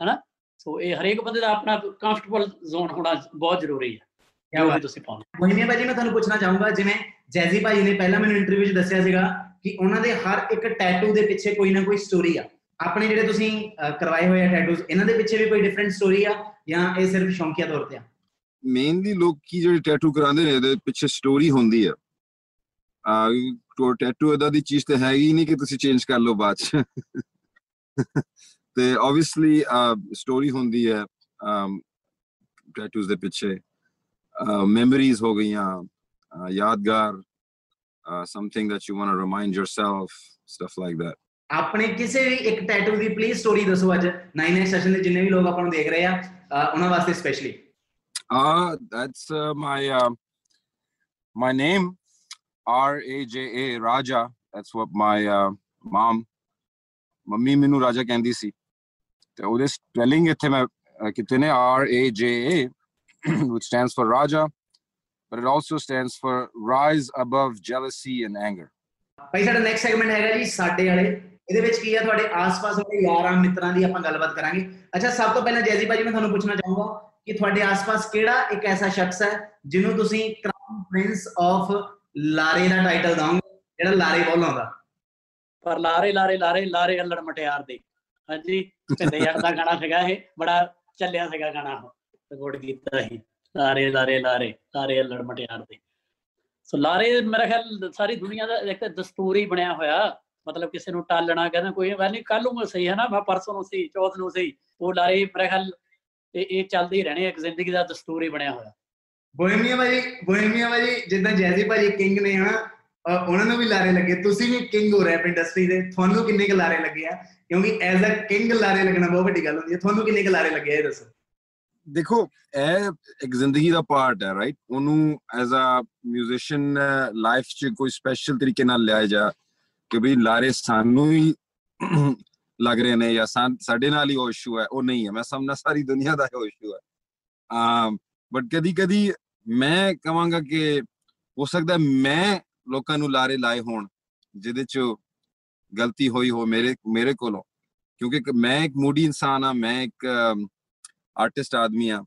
ਹਨਾ? ਸੋ ਇਹ ਹਰੇਕ ਬੰਦੇ ਦਾ ਆਪਣਾ ਕੰਫਰਟੇਬਲ ਜ਼ੋਨ ਹੋਣਾ ਬਹੁਤ ਜ਼ਰੂਰੀ ਹੈ ਜੋ ਵੀ ਤੁਸੀਂ ਪਾਉਣਾ ਮੋਹਿਮੀਆ ਭਾਜੀ ਮੈਂ ਤੁਹਾਨੂੰ ਪੁੱਛਣਾ ਚਾਹੂੰਗਾ ਜਿਵੇਂ ਜੈਜ਼ੀ ਭਾਜੀ ਨੇ ਪਹਿਲਾਂ ਮੈਨੂੰ ਇੰਟਰਵਿਊ 'ਚ ਦੱਸਿਆ ਸੀਗਾ ਕਿ ਉਹਨਾਂ ਦੇ ਹਰ ਇੱਕ ਟੈਟੂ ਦੇ ਪਿੱਛੇ ਕੋਈ ਨਾ ਕੋਈ ਸਟੋਰੀ ਆ। ਆਪਣੇ ਜਿਹੜੇ ਤੁਸੀਂ ਅਹ, ਕਰਵਾਏ ਹੋਏ ਆ ਟੈਟੂਜ਼ ਇਹਨਾਂ ਦੇ ਪਿੱਛੇ ਵੀ ਕੋਈ ਡਿਫਰੈਂਟ ਸਟੋਰੀ ਆ ਜਾਂ ਇਹ ਸਿਰਫ ਸ਼ੌਂਕੀਆ ਤੌਰ ਤੇ ਆ? ਮੇਨਲੀ ਲੋਕੀ ਜਿਹੜੇ ਟੈਟੂ ਕਰਾਉਂਦੇ ਨੇ ਇਹਦੇ ਪਿੱਛੇ ਸਟੋਰੀ ਹੁੰਦੀ ਹੈ ਆ ਟੈਟੂ ਇਹਦਾ ਦੀ ਚੀਜ਼ ਤੇ ਹੈ ਹੀ ਨਹੀਂ ਕਿ ਤੁਸੀਂ ਚੇਂਜ ਕਰ ਲਓ ਬਾਅਦ ਚ। ਤੇ ਆਬਵੀਅਸਲੀ ਸਟੋਰੀ ਹੁੰਦੀ ਹੈ ਟੈਟੂਜ਼ ਦੇ ਪਿੱਛੇ। ਮੈਮਰੀਜ਼ ਹੋ ਗਈਆਂ ਅਹ, ਯਾਦਗਾਰ something that you want to remind yourself stuff like that ਆਪਣੇ ਕਿਸੇ ਵੀ ਇੱਕ ਟੈਟੂ ਦੀ ਪਲੀਜ਼ ਸਟੋਰੀ ਦੱਸੋ ਅੱਜ 9x ਸੈਸ਼ਨ ਦੇ ਜਿੰਨੇ ਵੀ ਲੋਕ ਆਪਾਂ ਨੂੰ ਦੇਖ ਰਹੇ ਆ ਉਹਨਾਂ ਵਾਸਤੇ specially Uh, that's uh, my uh, name, R A J A Raja. That's what my uh, mom, mummy ਮੈਨੂੰ ਰਾਜਾ ਕਹਿੰਦੀ ਸੀ ਤੇ ਉਹਦੇ ਸਪੈਲਿੰਗ ਇੱਥੇ ਮੈਂ ਕਿਤੇ ਨੇ R A J A which stands for Raja but it also stands for rise above jealousy and anger. ਭਾਈ ਸਾਡਾ next segment ਹੈਗਾ ਜੀ ਸਾਡੇ ਵਾਲੇ ਇਹਦੇ ਵਿੱਚ ਕੀ ਆ, ਤੁਹਾਡੇ ਆਸ-ਪਾਸ ਵਾਲੇ ਯਾਰਾਂ, ਮਿੱਤਰਾਂ ਦੀ ਆਪਾਂ ਗੱਲਬਾਤ ਕਰਾਂਗੇ। ਅੱਛਾ, ਸਭ ਤੋਂ ਪਹਿਲਾਂ ਜੈਜ਼ੀ ਭਾਜੀ, ਮੈਂ ਤੁਹਾਨੂੰ ਪੁੱਛਣਾ ਚਾਹੂੰਗਾ ਕਿ ਤੁਹਾਡੇ ਆਸ-ਪਾਸ ਕਿਹੜਾ ਇੱਕ ਐਸਾ ਸ਼ਖਸ ਹੈ ਜਿਹਨੂੰ ਤੁਸੀਂ ਕ੍ਰਾਊਨ ਪ੍ਰਿੰਸ ਆਫ ਲਾਰੇ ਦਾ ਟਾਈਟਲ ਦੋਗੇ ਜਿਹੜਾ ਲਾਰੇ ਬੋਲ ਆਉਂਦਾ ਪਰ ਲਾਰੇ ਲਾਰੇ ਲਾਰੇ ਲਾਰੇ ਅਲੜ ਮਟਿਆਰ ਦੇ। ਹਾਂਜੀ ਢਿੱਲੇ ਜੱਟ ਦਾ ਗਾਣਾ ਸੀਗਾ ਇਹ, ਬੜਾ ਚੱਲਿਆ ਸੀਗਾ ਗਾਣਾ ਉਹ, ਰਿਕਾਰਡ ਕੀਤਾ ਸੀ। ਲਾਰੇ ਲਾਰੇ ਲਾਰੇ ਲਾਰੇ ਅਲੜ ਮਟਿਆਰ ਦੇ। ਸੋ ਲਾਰੇ, ਮੇਰਾ ਖਿਆਲ, ਸਾਰੀ ਦੁਨੀਆ ਦਾ ਇੱਕ ਦਸਤੂਰ ਹੀ ਬਣਿਆ ਹੋਇਆ। ਮਤਲਬ ਕਿਸੇ ਨੂੰ ਟਾਲਣਾ ਕਹਿੰਦਾ ਕੋਈ ਗੱਲ ਨਹੀਂ ਕੱਲ ਨੂੰ ਸਹੀ ਹੈ ਨਾ ਮੈਂ ਪਰਸੋਂ ਨੂੰ ਸੀ ਚੌਥ ਨੂੰ ਸਹੀ ਉਹ ਲਾਰੇ ਮੇਰਾ ਖਿਆਲ ਇਹ ਇਹ ਚੱਲਦੇ ਹੀ ਰਹਿਣੇ ਇੱਕ ਜ਼ਿੰਦਗੀ ਦਾ ਦਸਤੂਰ ਹੀ ਬਣਿਆ ਹੋਇਆ। ਬੋਹੇਮੀਆ ਭਾਜੀ ਬੋਹੇਮੀਆ ਭਾਜੀ ਜਿੱਦਾਂ ਜੈਜ਼ੀ ਭਾਜੀ ਕਿੰਗ ਨੇ ਹਨਾ ਉਹਨਾਂ ਨੂੰ ਵੀ ਲਾਰੇ ਲੱਗੇ। ਤੁਸੀਂ ਵੀ ਕਿੰਗ ਹੋ ਰੈਪ ਇੰਡਸਟਰੀ ਦੇ ਤੁਹਾਨੂੰ ਕਿੰਨੇ ਕੁ ਲਾਰੇ ਲੱਗੇ ਆ? ਕਿਉਂਕਿ ਐਜ਼ ਅ ਕਿੰਗ ਲਾਰੇ ਲੱਗਣਾ ਬਹੁਤ ਵੱਡੀ ਗੱਲ ਹੁੰਦੀ ਹੈ। ਤੁਹਾਨੂੰ ਕਿੰਨੇ ਕੁ ਲਾਰੇ ਲੱਗੇ ਆ ਇਹ ਦੱਸੋ? ਦੇਖੋ ਇਹ ਇੱਕ ਜ਼ਿੰਦਗੀ ਦਾ ਪਾਰਟ ਹੈ ਰਾਈਟ ਉਹਨੂੰ ਐਜ਼ ਅ ਮਿਊਜ਼ੀਸ਼ੀਅਨ ਲਾਈਫ 'ਚ ਕੋਈ ਸਪੈਸ਼ਲ ਤਰੀਕੇ ਨਾਲ ਲਿਆ ਜਾ ਕਿ ਵੀ ਲਾਰੇ ਸਾਨੂੰ ਹੀ ਲੱਗ ਰਹੇ ਨੇ ਜਾਂ ਸਾਨ- ਸਾਡੇ ਨਾਲ ਹੀ ਉਹ ਇਸ਼ੂ ਹੈ ਉਹ ਨਹੀਂ ਹੈ। ਮੈਂ ਸਮਝਦਾ ਸਾਰੀ ਦੁਨੀਆ ਦਾ ਉਹ ਇਸ਼ੂ ਹੈ। ਅਮ ਬਟ ਕਦੀ ਕਦੀ ਮੈਂ ਕਹਾਂਗਾ ਕਿ ਹੋ ਸਕਦਾ ਮੈਂ ਲੋਕਾਂ ਨੂੰ ਲਾਰੇ ਲਾਏ ਹੋਣ ਜਿਹਦੇ 'ਚ ਗਲਤੀ ਹੋਈ ਹੋ ਮੇਰੇ ਮੇਰੇ ਕੋਲੋਂ। ਕਿਉਂਕਿ ਇੱਕ- ਮੈਂ ਇੱਕ ਮੂਡੀ ਇਨਸਾਨ ਆ ਮੈਂ ਇੱਕ ਅਮ, ਆਰਟਿਸਟ ਆਦਮੀ ਆ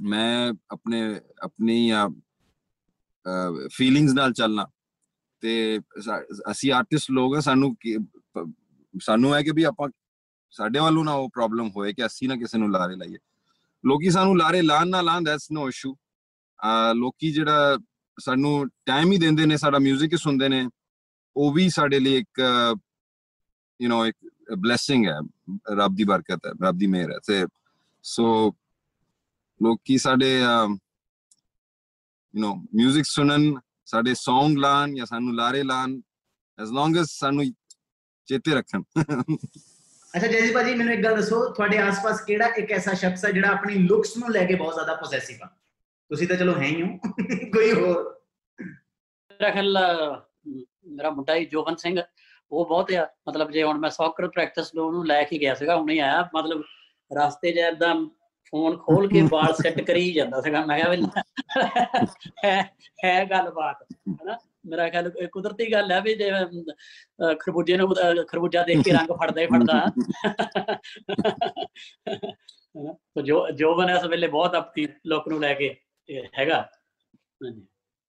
ਮੈਂ ਆਪਣੇ ਆਪਣੀ ਫੀਲਿੰਗਸ ਨਾਲ ਚੱਲਣਾ ਤੇ ਸਾ- ਅਸੀਂ ਆਰਟਿਸਟ ਲੋਕ ਆ ਸਾਨੂੰ ਕੀ- ਪ- ਸਾਨੂੰ ਹੈ ਕਿ ਵੀ ਆਪਾਂ ਸਾਡੇ ਵੱਲੋਂ ਨਾ ਉਹ ਪ੍ਰੋਬਲਮ ਹੋਏ ਕਿ ਅਸੀਂ ਨਾ ਕਿਸੇ ਨੂੰ ਲਾਰੇ ਲਾਈਏ ਲੋਕੀ ਸਾਨੂੰ ਲਾਰੇ ਲਾਣ ਨਾ ਲਾਣ ਦੈਟਸ ਨੋ ਇਸ਼ੂ ਲੋਕੀ ਜਿਹੜਾ ਸਾਨੂੰ ਟਾਈਮ ਹੀ ਦਿੰਦੇ ਨੇ ਸਾਡਾ 뮤직 ਹੀ ਸੁਣਦੇ ਨੇ ਉਹ ਵੀ ਸਾਡੇ ਲਈ ਇੱਕ ਯੂ نو ਇੱਕ ਬਲੇਸਿੰਗ ਹੈ ਰੱਬ ਦੀ ਬਰਕਤ ਹੈ ਰੱਬ ਦੀ ਮਿਹਰ ਹੈ ਤੇ ਸੋ ਲੋਕੀ ਸਾਡੇ ਯੂ نو 뮤직 ਸੁਣਨ ਸਾਡੇ Song ਲਾਣ ਜਾਂ ਸਾਨੂੰ ਲਾਰੇ ਲਾਣ as long as ਸਾਨੂੰ ਚੇਤੇ ਰੱਖਣ। ਅੱਛਾ ਜੈਜੀ ਭਾਜੀ ਮੈਨੂੰ ਇੱਕ ਗੱਲ ਦੱਸੋ ਤੁਹਾਡੇ ਆਸ-ਪਾਸ ਕਿਹੜਾ ਇੱਕ ਐਸਾ ਸ਼ਖਸ ਹੈ ਜਿਹੜਾ ਆਪਣੀ ਲੁੱਕਸ ਨੂੰ ਲੈ ਕੇ ਬਹੁਤ ਜ਼ਿਆਦਾ ਪੋਸੈਸਿਵ ਆ? ਤੁਸੀਂ ਤਾਂ ਚਲੋ ਹੈ ਹੀ ਹੋ ਕੋਈ ਹੋਰ? ਮੇਰਾ ਖਿਆਲ ਮੇਰਾ ਮੁੰਡਾ ਹੀ ਜੋਬਨ ਸਿੰਘ ਉਹ ਬਹੁਤ ਆ ਮਤਲਬ ਜੇ ਹੁਣ ਮੈਂ ਸੌਕਰ ਪ੍ਰੈਕਟਿਸ ਨੂੰ ਉਹਨੂੰ ਲੈ ਕੇ ਗਿਆ ਸੀਗਾ ਹੁਣੇ ਆਇਆ ਮਤਲਬ ਰਸਤੇ 'ਚ ਏਦਾਂ ਫੋਨ ਖੋਲ ਕੇ ਵਾਲ ਸੈੱਟ ਕਰੀ ਜਾਂਦਾ ਸੀਗਾ। ਮੈਂ ਕਿਹਾ ਵੀ ਹੈ ਹੈ ਗੱਲਬਾਤ ਹਨਾ? ਮੇਰਾ ਖਿਆਲ ਇਹ ਕੁਦਰਤੀ ਗੱਲ ਹੈ ਵੀ ਜੇ ਖਰਬੂਜੇ ਨੂੰ ਖਰਬੂਜਾ ਦੇਖ ਕੇ ਰੰਗ ਫੜਦਾ ਹੀ ਫੜਦਾ ਹਨਾ? ਤੇ ਜੋ ਜੋਬਨ ਇਸ ਵੇਲੇ ਬਹੁਤ ਆਪਣੀ ਲੋਕ ਨੂੰ ਲੈ ਕੇ ਹੈਗਾ। ਹਾਂਜੀ।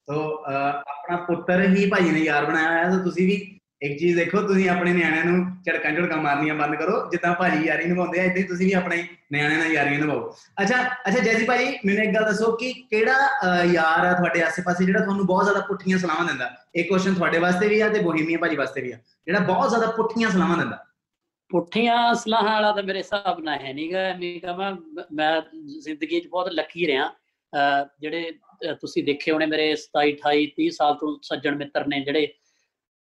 ਸੋ ਆਪਣਾ ਪੁੱਤਰ ਹੀ ਭਾਜੀ ਨੇ ਯਾਰ ਬਣਾਇਆ ਹੋਇਆ ਸੋ ਤੁਸੀਂ ਵੀ ਇੱਕ ਚੀਜ਼ ਦੇਖੋ ਤੁਸੀਂ ਆਪਣੇ ਨਿਆਣਿਆਂ ਨੂੰ ਝੜਕਾਂ ਝੜਕਾਂ ਮਾਰਨੀਆਂ ਬੰਦ ਕਰੋ ਜਿੱਦਾਂ ਭਾਜੀ ਯਾਰੀ ਨਿਭਾਉਂਦੇ ਆ ਇਦਾਂ ਹੀ ਤੁਸੀਂ ਵੀ ਆਪਣੇ ਨਿਆਣਿਆਂ ਨਾਲ ਯਾਰੀਆਂ ਨਿਭਾਓ। ਅੱਛਾ ਅੱਛਾ ਜੈਸੀ ਭਾਜੀ ਮੈਨੂੰ ਇੱਕ ਗੱਲ ਦੱਸੋ ਕਿ ਕਿਹੜਾ ਅਹ, ਯਾਰ ਆ ਤੁਹਾਡੇ ਆਸ-ਪਾਸੇ ਜਿਹੜਾ ਤੁਹਾਨੂੰ ਬਹੁਤ ਜ਼ਿਆਦਾ ਪੁੱਠੀਆਂ ਸਲਾਹਾਂ ਦਿੰਦਾ? ਇਹ ਕੁਐਸਚਨ ਤੁਹਾਡੇ ਵਾਸਤੇ ਵੀ ਆ ਤੇ ਬੋਹੀਮੀਆ ਭਾਜੀ ਵਾਸਤੇ ਵੀ ਆ। ਜਿਹੜਾ ਬਹੁਤ ਜ਼ਿਆਦਾ ਪੁੱਠੀਆਂ ਸਲਾਹਾਂ ਦਿੰਦਾ? ਪੁੱਠੀਆਂ ਸਲਾਹਾਂ ਵਾਲਾ ਤਾਂ ਮੇਰੇ ਹਿਸਾਬ ਨਾਲ ਹੈ ਨਹੀਂਗਾ ਐਵੇਂ ਕਹਾਂ ਮੈਂ ਜ਼ਿੰਦਗੀ 'ਚ ਬਹੁਤ ਲੱਕੀ ਰਿਹਾ। ਅਹ ਜਿਹੜੇ ਅਹ ਤੁਸੀਂ ਦੇਖੇ ਹੋਣੇ ਮੇਰੇ 27 28 30 ਸਾਲ ਤੋਂ ਸੱਜਣ ਮਿੱਤਰ ਨੇ ਜਿਹੜੇ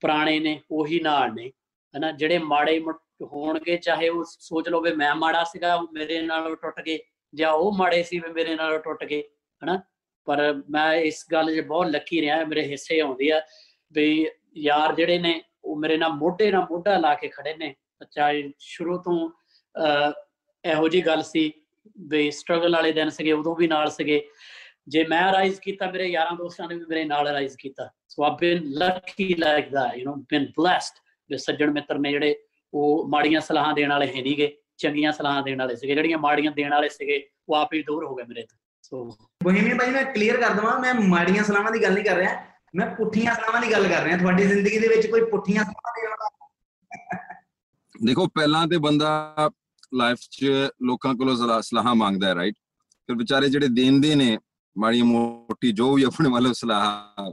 ਪੁਰਾਣੇ ਨੇ ਉਹੀ ਨਾਲ ਨੇ। ਹਨਾ ਜਿਹੜੇ ਮਾੜੇ ਮੁ- ਹੋਣਗੇ ਚਾਹੇ ਉਹ ਸੋਚ ਲਓ ਵੀ ਮੈਂ ਮਾੜਾ ਸੀਗਾ ਉਹ ਮੇਰੇ ਨਾਲ ਟੁੱਟ ਗਏ ਜਾਂ ਉਹ ਮਾੜੇ ਸੀ ਵੀ ਮੇਰੇ ਨਾਲ ਟੁੱਟ ਗਏ ਹਨਾ। ਪਰ ਮੈਂ ਇਸ ਗੱਲ 'ਚ ਬਹੁਤ ਲੱਕੀ ਰਿਹਾ ਮੇਰੇ ਹਿੱਸੇ ਆਉਂਦੀ ਆ ਵੀ ਯਾਰ ਜਿਹੜੇ ਨੇ ਉਹ ਮੇਰੇ ਨਾਲ ਮੋਢੇ ਨਾਲ ਮੋਢਾ ਲਾ ਕੇ ਖੜੇ ਨੇ। ਚਾਹੇ ਸ਼ੁਰੂ ਤੋਂ ਅਹ, ਇਹੋ ਜੀ ਗੱਲ ਸੀ ਵੀ ਸਟਰਗਲ ਵਾਲੇ ਦਿਨ ਸੀਗੇ ਉਦੋਂ ਵੀ ਨਾਲ ਸੀਗੇ। ਜੇ ਮੈਂ ਰਾਈਜ਼ ਕੀਤਾ ਮੇਰੇ ਯਾਰਾਂ ਦੋਸਤਾਂ ਨੇ ਵੀ ਮੇਰੇ ਨਾਲ ਰਾਈਜ਼ ਕੀਤਾ। So I been lucky like that you know been blessed ਵੀ ਸੱਜਣ ਮਿੱਤਰ ਨੇ ਜਿਹੜੇ ਉਹ ਮਾੜੀਆਂ ਸਲਾਹਾਂ ਦੇਣ ਵਾਲੇ ਹੈ ਨਹੀਂਗੇ ਚੰਗੀਆਂ ਸਲਾਹਾਂ ਦੇਣ ਵਾਲੇ ਸੀਗੇ ਜਿਹੜੀਆਂ ਮਾੜੀਆਂ ਦੇਣ ਵਾਲੇ ਸੀਗੇ ਉਹ ਆਪ ਹੀ ਦੂਰ ਹੋ ਗਏ ਮੇਰੇ ਤੋਂ ਸੋ ਬੋਹੀਮੀਆ ਭਾਈ ਮੈਂ ਕਲੀਅਰ ਕਰ ਦਵਾਂ ਮੈਂ ਮਾੜੀਆਂ ਸਲਾਹਾਂ ਦੀ ਗੱਲ ਨਹੀਂ ਕਰ ਰਿਹਾ ਮੈਂ ਪੁੱਠੀਆਂ ਸਲਾਹਾਂ ਦੀ ਗੱਲ ਕਰ ਰਿਹਾ ਤੁਹਾਡੀ ਜ਼ਿੰਦਗੀ ਦੇ ਵਿੱਚ ਕੋਈ ਪੁੱਠੀਆਂ ਸਲਾਹਾਂ ਦੇਣ ਵਾਲਾ ਦੇਖੋ ਪਹਿਲਾਂ ਤੇ ਬੰਦਾ ਲਾਈਫ 'ਚ ਲੋਕਾਂ ਕੋਲੋਂ ਸਲਾਹ ਸਲਾਹਾਂ ਮੰਗਦਾ ਹੈ ਰਾਈਟ ਫਿਰ ਵਿਚਾਰੇ ਜਿਹੜੇ ਦੇਂਦੇ ਨੇ ਮਾੜੀ ਮੋਟੀ ਜੋ ਵੀ ਆਪਣੇ ਵੱਲੋਂ ਸਲਾਹ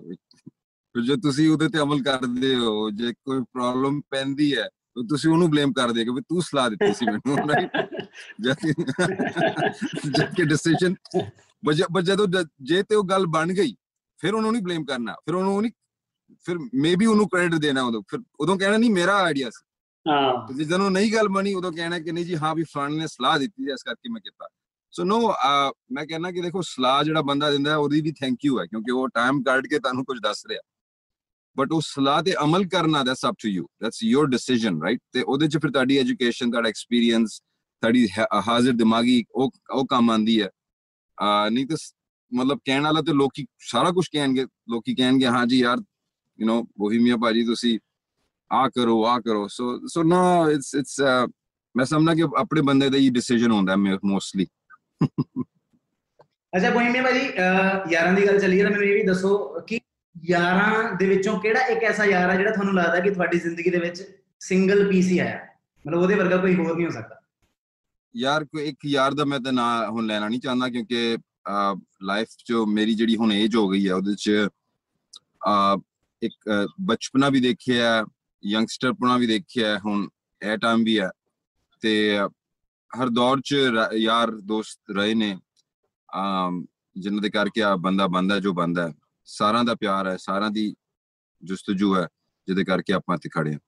ਫਿਰ ਜੇ ਤੁਸੀਂ ਉਹਦੇ ਤੇ ਅਮਲ ਕਰਦੇ ਹੋ ਜੇ ਕੋਈ ਪ੍ਰੋਬਲਮ ਪੈਂਦੀ ਹੈ ਤਾਂ ਤੁਸੀਂ ਉਹਨੂੰ ਬਲੇਮ ਕਰਦੇ ਕਿ ਵੀ ਤੂੰ ਸਲਾਹ ਦਿੱਤੀ ਸੀ ਮੈਨੂੰ ਰਾਈਟ ਜਦ ਕਿ ਡਿਸੀਜਨ ਬਟ ਜਦੋਂ ਜ- ਜੇ ਤੇ ਉਹ ਗੱਲ ਬਣ ਗਈ ਫਿਰ ਉਹਨੂੰ ਨਹੀਂ ਬਲੇਮ ਕਰਨਾ ਫਿਰ ਉਹਨੂੰ ਨਹੀਂ ਫਿਰ ਮੇਬੀ ਉਹਨੂੰ ਕ੍ਰੈਡਿਟ ਦੇਣਾ ਉਦੋਂ ਫਿਰ ਉਦੋਂ ਕਹਿਣਾ ਨਹੀਂ ਮੇਰਾ ਆਈਡੀਆ ਸੀ। ਹਾਂ। ਤੇ ਜਦੋਂ ਨਹੀਂ ਗੱਲ ਬਣੀ ਉਦੋਂ ਕਹਿਣਾ ਕਿ ਨਹੀਂ ਜੀ ਹਾਂ ਵੀ ਫਲਾਣੇ ਨੇ ਸਲਾਹ ਦਿੱਤੀ ਇਸ ਕਰਕੇ ਮੈਂ ਕੀਤਾ। ਸੋ ਨੋ ਮੈਂ ਕਹਿੰਦਾ ਕਿ ਦੇਖੋ ਸਲਾਹ ਜਿਹੜਾ ਬੰਦਾ ਦਿੰਦਾ ਹੈ ਉਹਦੀ ਵੀ ਥੈਂਕ ਯੂ ਹੈ ਕਿਉਂਕਿ ਉਹ ਟਾਈਮ ਕੱਢ ਕੇ ਤੁਹਾਨੂੰ ਕੁਝ ਦੱਸ ਰਿਹਾ। ਬਟ ਉਹ ਸਲਾਹ ਤੇ ਅਮਲ ਕਰਨਾ that's up to you that's your decision right ਤੇ ਉਹਦੇ ਚ ਫਿਰ ਤੁਹਾਡੀ ਐਜੂਕੇਸ਼ਨ ਤੁਹਾਡਾ ਐਕਸਪੀਰੀਅੰਸ ਤੁਹਾਡੀ ਹਾ- ਹਾਜ਼ਰ ਦਿਮਾਗੀ ਉਹ ਉਹ ਕੰਮ ਆਂਦੀ ਹੈ ਆ ਨਹੀਂ ਤਾਂ ਸ- ਮਤਲਬ ਕਹਿਣ ਵਾਲਾ ਤੇ ਲੋਕੀ ਸਾਰਾ ਕੁਝ ਕਹਿਣਗੇ ਲੋਕੀ ਕਹਿਣਗੇ ਹਾਂ ਜੀ ਯਾਰ ਯੂ نو ਬੋਹੀਮੀਆ ਭਾਜੀ ਤੁਸੀਂ ਆ ਕਰੋ ਆ ਕਰੋ ਸੋ ਸੋ ਨਾ ਇਟਸ ਇਟਸ ਮੈਂ ਸਮਝਦਾ ਕਿ ਆਪਣੇ ਬੰਦੇ ਦਾ ਹੀ ਡਿਸੀਜਨ ਹੁੰਦਾ ਹੈ ਮੋਸਟਲੀ ਅੱਛਾ ਬੋਹੀਮੀਆ ਭਾਜੀ ਅਹ ਯਾਰਾਂ ਦੀ ਗੱਲ ਚੱਲੀ ਹੈ ਤਾਂ ਮੈਨੂੰ ਇਹ ਵੀ ਦੱਸੋ ਕਿ ਯਾਰਾਂ ਦੇ ਵਿੱਚੋਂ ਕਿਹੜਾ ਇੱਕ ਐਸਾ ਯਾਰ ਆ ਜਿਹੜਾ ਤੁਹਾਨੂੰ ਲੱਗਦਾ ਕਿ ਤੁਹਾਡੀ ਜ਼ਿੰਦਗੀ ਦੇ ਵਿੱਚ ਸਿੰਗਲ ਪੀਸ ਹੀ ਆਇਆ? ਮਤਲਬ ਉਹਦੇ ਵਰਗਾ ਕੋਈ ਹੋਰ ਨਹੀਂ ਹੋ ਸਕਦਾ। ਯਾਰ ਕੋਈ ਇੱਕ ਯਾਰ ਦਾ ਮੈਂ ਤਾਂ ਨਾਂ ਹੁਣ ਲੈਣਾ ਨਹੀਂ ਚਾਹੁੰਦਾ ਕਿਉਂਕਿ ਲਾਈਫ 'ਚ ਮੇਰੀ ਜਿਹੜੀ ਹੁਣ ਏਜ ਹੋ ਗਈ ਹੈ ਉਹਦੇ 'ਚ ਅਹ, ਇੱਕ ਅਹ, ਬਚਪਨਾ ਵੀ ਦੇਖਿਆ ਯੰਗਸਟਰਪਨਾ ਵੀ ਦੇਖਿਆ ਹੈ, ਹੁਣ ਇਹ ਟਾਈਮ ਵੀ ਹੈ ਤੇ ਅਹ, ਹਰ ਦੌਰ 'ਚ ਰ- ਯਾਰ ਦੋਸਤ ਰਹੇ ਨੇ। ਅਮ ਜਿਨ੍ਹਾਂ ਦੇ ਕਰਕੇ ਆ ਬੰਦਾ ਬੰਦਾ ਜੋ ਬੰਦਾ ਹੈ ਸਾਰਿਆਂ ਦਾ ਪਿਆਰ ਹੈ ਸਾਰਿਆਂ ਦੀ ਜੁਸਤਜੂ ਹੈ ਜਿਹਦੇ ਕਰਕੇ ਆਪਾਂ ਇੱਥੇ ਖੜੇ ਹਾਂ।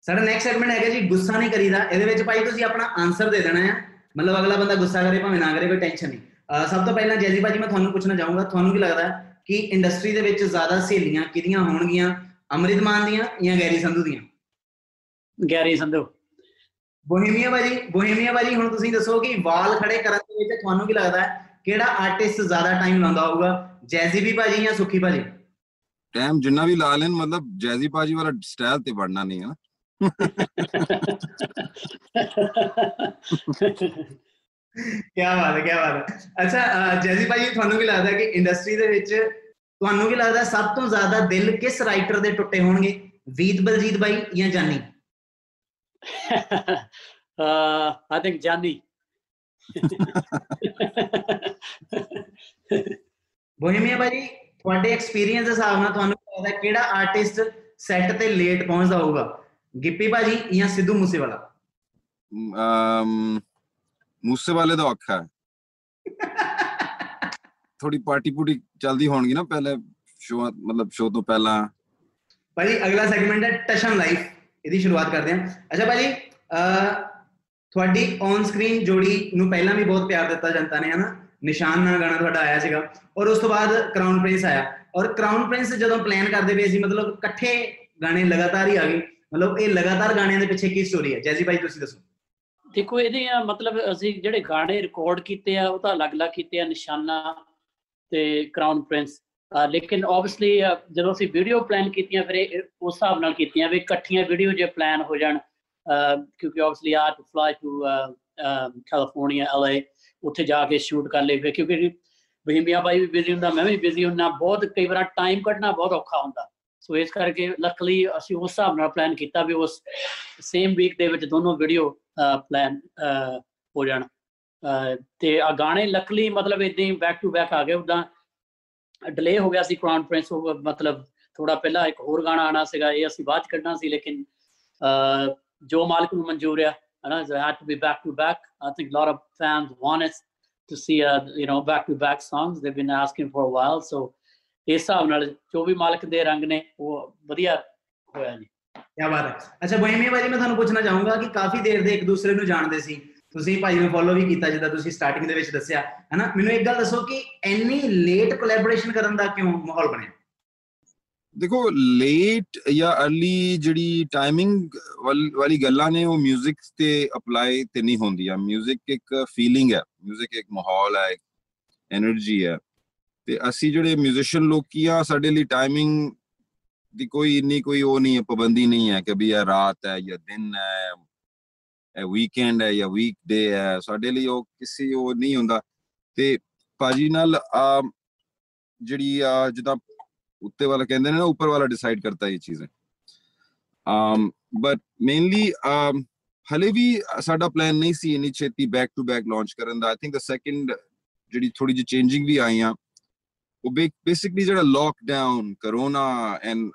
ਸਾਡਾ ਨੈਕਸਟ ਸੈਗਮੈਂਟ ਹੈਗਾ ਜੀ ਗੁੱਸਾ ਨਹੀਂ ਕਰੀਦਾ। ਇਹਦੇ ਵਿੱਚ ਭਾਈ ਤੁਸੀਂ ਆਪਣਾ ਆਨਸਰ ਦੇ ਦੇਣਾ ਹੈ। ਮਤਲਬ ਅਗਲਾ ਬੰਦਾ ਗੁੱਸਾ ਕਰੇ ਭਾਵੇਂ ਨਾ ਕਰੇ ਕੋਈ ਟੈਨਸ਼ਨ ਨਹੀਂ। ਸਭ ਤੋਂ ਪਹਿਲਾਂ ਜੈਜੀ ਭਾਜੀ ਮੈਂ ਤੁਹਾਨੂੰ ਪੁੱਛਣਾ ਚਾਹੂੰਗਾ ਤੁਹਾਨੂੰ ਕੀ ਲੱਗਦਾ ਹੈ ਕਿ ਇੰਡਸਟਰੀ ਦੇ ਵਿੱਚ ਜ਼ਿਆਦਾ ਸਹੇਲੀਆਂ ਕਿਹਦੀਆਂ ਹੋਣਗੀਆਂ? ਅੰਮ੍ਰਿਤ ਮਾਨ ਦੀਆਂ ਜਾਂ ਗੈਰੀ ਸੰਧੂ ਦੀਆਂ? ਗੈਰੀ ਸੰਧੂ। ਬੋਹੀਮੀਆ ਭਾਜੀ ਬੋਹੀਮੀਆ ਭਾਜੀ ਹੁਣ ਤੁਸੀਂ ਦੱਸੋ ਕਿ ਵਾਲ ਖੜੇ ਕਰਨ ਦੇ ਵਿੱਚ ਤੁਹਾਨੂੰ ਕੀ ਲੱਗਦਾ ਹੈ ਕਿਹੜਾ ਆਰਟਿਸਟ ਜ਼ਿਆਦਾ ਟਾਈਮ ਲਾਉਂਦਾ ਹੋਊਗਾ? ਜੈਜ਼ੀ ਵੀ ਭਾਜੀ ਜਾਂ ਸੁਖੀ ਭਾਜੀ? ਟਾਈਮ ਜਿੰਨਾ ਵੀ ਲਾ ਲੈਣ ਮਤਲਬ ਜੈਜ਼ੀ ਪਾਜੀ ਵਾਲਾ ਸਟਾਈਲ ਤੇ ਵੜਨਾ ਨਹੀਂ ਹੈ ਨਾ। ਕੀ ਬਾਤ ਹੈ ਕੀ ਬਾਤ ਹੈ। ਅੱਛਾ ਜੈਜ਼ੀ ਭਾਜੀ ਤੁਹਾਨੂੰ ਕੀ ਲੱਗਦਾ ਕਿ ਇੰਡਸਟਰੀ ਦੇ ਵਿੱਚ ਤੁਹਾਨੂੰ ਕੀ ਲੱਗਦਾ ਸਭ ਤੋਂ ਜ਼ਿਆਦਾ ਦਿਲ ਕਿਸ ਰਾਈਟਰ ਦੇ ਟੁੱਟੇ ਹੋਣਗੇ? ਵੀਤ ਬਲਜੀਤ ਭਾਈ ਜਾਂ ਜਾਨੀ? ਆਈ ਥਿੰਕ ਜਾਨੀ। ਬੋਹੀਮੀਆ ਭਾਜੀ ਤੁਹਾਡੇ ਐਕਸਪੀਰੀਅੰਸ ਦੇ ਹਿਸਾਬ ਨਾਲ ਤੁਹਾਨੂੰ ਲੱਗਦਾ ਕਿਹੜਾ ਆਰਟਿਸਟ ਸੈੱਟ ਤੇ ਲੇਟ ਪਹੁੰਚਦਾ ਹੋਊਗਾ? ਗਿੱਪੀ ਭਾਜੀ ਜਾਂ ਸਿੱਧੂ ਮੂਸੇਵਾਲਾ? ਅਮ ਮੂਸੇ ਵਾਲੇ ਦਾ ਔਖਾ ਹੈ। ਥੋੜੀ ਪਾਰਟੀ ਪੂਟੀ ਚੱਲਦੀ ਹੋਣਗੀ ਨਾ ਪਹਿਲੇ ਸ਼ੋ ਮਤਲਬ ਸ਼ੋ ਤੋਂ ਪਹਿਲਾਂ। ਭਾਜੀ ਅਗਲਾ ਸੈਗਮੈਂਟ ਹੈ ਟਸ਼ਨ ਲਾਈਫ ਇਹਦੀ ਸ਼ੁਰੂਆਤ ਕਰਦੇ ਹਾਂ। ਅੱਛਾ ਭਾਜੀ ਤੁਹਾਡੀ ਔਨ ਸਕਰੀਨ ਜੋੜੀ ਨੂੰ ਪਹਿਲਾਂ ਵੀ ਬਹੁਤ ਪਿਆਰ ਦਿੱਤਾ ਜਨਤਾ ਨੇ, ਹਨਾ? ਨਿਸ਼ਾਨ ਨਾਲ ਗਾਣਾ ਤੁਹਾਡਾ ਆਇਆ ਸੀਗਾ। ਔਰ ਉਸ ਤੋਂ ਬਾਅਦ ਕਰਾਊਨ ਪ੍ਰਿੰਸ ਆਇਆ। ਔਰ ਕਰਾਊਨ ਪ੍ਰਿੰਸ ਜਦੋਂ ਪਲਾਨ ਕਰਦੇ ਪਏ ਸੀ, ਮਤਲਬ ਇਕੱਠੇ ਗਾਣੇ ਲਗਾਤਾਰ ਹੀ ਆ ਗਏ। ਮਤਲਬ ਇਹ ਲਗਾਤਾਰ ਗਾਣਿਆਂ ਦੇ ਪਿੱਛੇ ਕੀ ਸਟੋਰੀ ਹੈ? ਜੈਜੀ ਭਾਈ, ਤੁਸੀਂ ਦੱਸੋ। ਦੇਖੋ, ਇਹਦੇ ਆ ਮਤਲਬ ਅਸੀਂ ਜਿਹੜੇ ਗਾਣੇ ਰਿਕਾਰਡ ਕੀਤੇ ਆ, ਉਹ ਤਾਂ ਅਲੱਗ-ਅਲੱਗ ਕੀਤੇ ਆ, ਨਿਸ਼ਾਨਾ ਤੇ ਕਰਾਊਨ ਪ੍ਰਿੰਸ ਅਹ ਲੇਕਿਨ ਆਬਵੀਅਸਲੀ ਜਦੋਂ ਅਸੀਂ ਵੀਡੀਓ ਪਲਾਨ ਕੀਤੀਆਂ, ਫਿਰ ਇਹ ਉਸ ਹਿਸਾਬ ਨਾਲ ਕੀਤੀਆਂ ਵੀ ਇਕੱਠੀਆਂ ਵੀਡੀਓ ਜੇ ਪਲਾਨ ਹੋ ਜਾਣ ਅਹ ਕਿਉਂਕਿ ਆਬਵੀਅਸਲੀ ਆ to fly to California LA ਉੱਥੇ ਜਾ ਕੇ ਸ਼ੂਟ ਕਰ ਲਈ ਫਿਰ, ਕਿਉਂਕਿ ਬਹਿਮੀਆ ਬਾਈ ਵੀ ਬਿਜ਼ੀ ਹੁੰਦਾ, ਮੈਂ ਵੀ ਬਿਜ਼ੀ ਹੁੰਦਾ, ਬਹੁਤ ਕਈ ਵਾਰ ਟਾਈਮ ਕੱਢਣਾ ਬਹੁਤ ਔਖਾ ਹੁੰਦਾ। ਸੋ ਇਸ ਕਰਕੇ ਲੱਕਲੀ ਅਸੀਂ ਉਸ ਹਿਸਾਬ ਨਾਲ ਪਲਾਨ ਕੀਤਾ ਵੀ ਉਸ ਸੇਮ ਵੀਕ ਦੇ ਵਿੱਚ ਦੋਨੋਂ ਵੀਡੀਓ ਪਲਾਨ ਹੋ ਜਾਣ। ਅਹ, ਤੇ ਆ ਗਾਣੇ ਲੱਕਲੀ ਮਤਲਬ ਇਦਾਂ ਹੀ ਬੈਕ ਟੂ ਬੈਕ ਆ ਗਏ। ਉਦਾਂ ਡਿਲੇ ਹੋ ਗਿਆ ਸੀ ਕਰਾਊਨ ਪ੍ਰਿੰਸ ਉਹ ਮਤਲਬ ਥੋੜਾ ਪਹਿਲਾਂ ਇੱਕ ਹੋਰ ਗਾਣਾ ਆਣਾ ਸੀਗਾ, ਇਹ ਅਸੀਂ ਬਾਅਦ 'ਚ ਕੱਢਣਾ ਸੀ, ਲੇਕਿਨ, ਅਹ ਜੋ ਮਾਲਕ ਨੂੰ ਮਨਜ਼ੂਰ ਆ ਹਨਾ it had to be back to back. I think a lot of fans want us to see uh, you know back to back songs. They've been asking for a while so ਇਸ ਹਿਸਾਬ ਨਾਲ ਜੋ ਵੀ ਮਾਲਕ ਦੇ ਰੰਗ ਨੇ ਉਹ ਵਧੀਆ ਹੋਇਆ ਜੀ। ਕੀ ਬਾਤ ਹੈ। ਅੱਛਾ ਬੋਹੀਮੀਆ ਭਾਜੀ ਮੈਂ ਤੁਹਾਨੂੰ ਪੁੱਛਣਾ ਚਾਹੂੰਗਾ ਕਿ ਕਾਫੀ ਦੇਰ ਦੇ ਇੱਕ ਦੂਸਰੇ ਨੂੰ ਜਾਣਦੇ ਸੀ। ਤੁਸੀਂ ਭਾਜੀ ਨੂੰ ਫੋਲੋ ਵੀ ਕੀਤਾ ਜਿੱਦਾਂ ਤੁਸੀਂ ਸਟਾਰਟਿੰਗ ਦੇ ਵਿੱਚ ਦੱਸਿਆ ਹਨਾ? ਮੈਨੂੰ ਇੱਕ ਗੱਲ ਦੱਸੋ ਕਿ ਇੰਨੀ ਲੇਟ ਕੋਲੈਬੋਰੇਸ਼ਨ ਕਰਨ ਦਾ ਕਿਉਂ ਮਾਹੌਲ ਬਣਿਆ? ਦੇਖੋ ਲੇਟ ਜਾਂ अर्ਲੀ ਜਿਹੜੀ ਟਾਈਮਿੰਗ ਵਾਲੀ ਗੱਲਾਂ ਨੇ, ਉਹ 뮤직 ਤੇ ਅਪਲਾਈ ਤੇ ਨਹੀਂ ਹੁੰਦੀਆਂ। 뮤직 ਇੱਕ ਫੀਲਿੰਗ ਹੈ 뮤직 ਇੱਕ ਮਾਹੌਲ ਹੈ એનર્ਜੀ ਹੈ। ਤੇ ਅਸੀਂ ਜਿਹੜੇ ਮਿਊਜ਼ੀਸ਼ੀਅਨ ਲੋਕੀਆਂ ਸਾਡੇ ਲਈ ਟਾਈਮਿੰਗ ਦੀ ਕੋਈ ਇੰਨੀ ਕੋਈ ਉਹ ਨਹੀਂ ਹੈ, ਪਾਬੰਦੀ ਨਹੀਂ ਹੈ ਕਿ ਵੀ ਇਹ ਰਾਤ ਹੈ ਜਾਂ ਦਿਨ ਹੈ, ਇਹ ਵੀਕਐਂਡ ਹੈ ਜਾਂ ਵੀਕ ਡੇ ਹੈ, ਸਾਡੇ ਲਈ ਉਹ ਕਿਸੇ ਉਹ ਨਹੀਂ ਹੁੰਦਾ। ਤੇ ਭਾਜੀ ਨਾਲ ਜਿਹੜੀ ਜਿੱਦਾਂ ਉੱਤੇ ਵਾਲਾ ਕਹਿੰਦੇ ਨੇ ਨਾ ਉੱਪਰ ਵਾਲਾ ਡਿਸਾਈਡ ਕਰਤਾ ਇਹ ਚੀਜ਼ਾਂ um but mainly um ਹਲੇ ਵੀ ਸਾਡਾ ਪਲਾਨ ਨਹੀਂ ਸੀ ਇਨੀ ਛੇਤੀ ਬੈਕ ਟੂ ਬੈਕ ਲਾਂਚ ਕਰਨ ਦਾ ਆਈ ਥਿੰਕ ਦ ਸੈਕੰਡ ਜਿਹੜੀ ਥੋੜੀ ਜਿਹੀ ਚੇਂਜਿੰਗ ਵੀ ਆਈਆਂ ਉਹ ਬੇਸਿਕਲੀ ਜਿਹੜਾ ਲੋਕਡਾਊਨ ਕਰੋਨਾ ਐਂਡ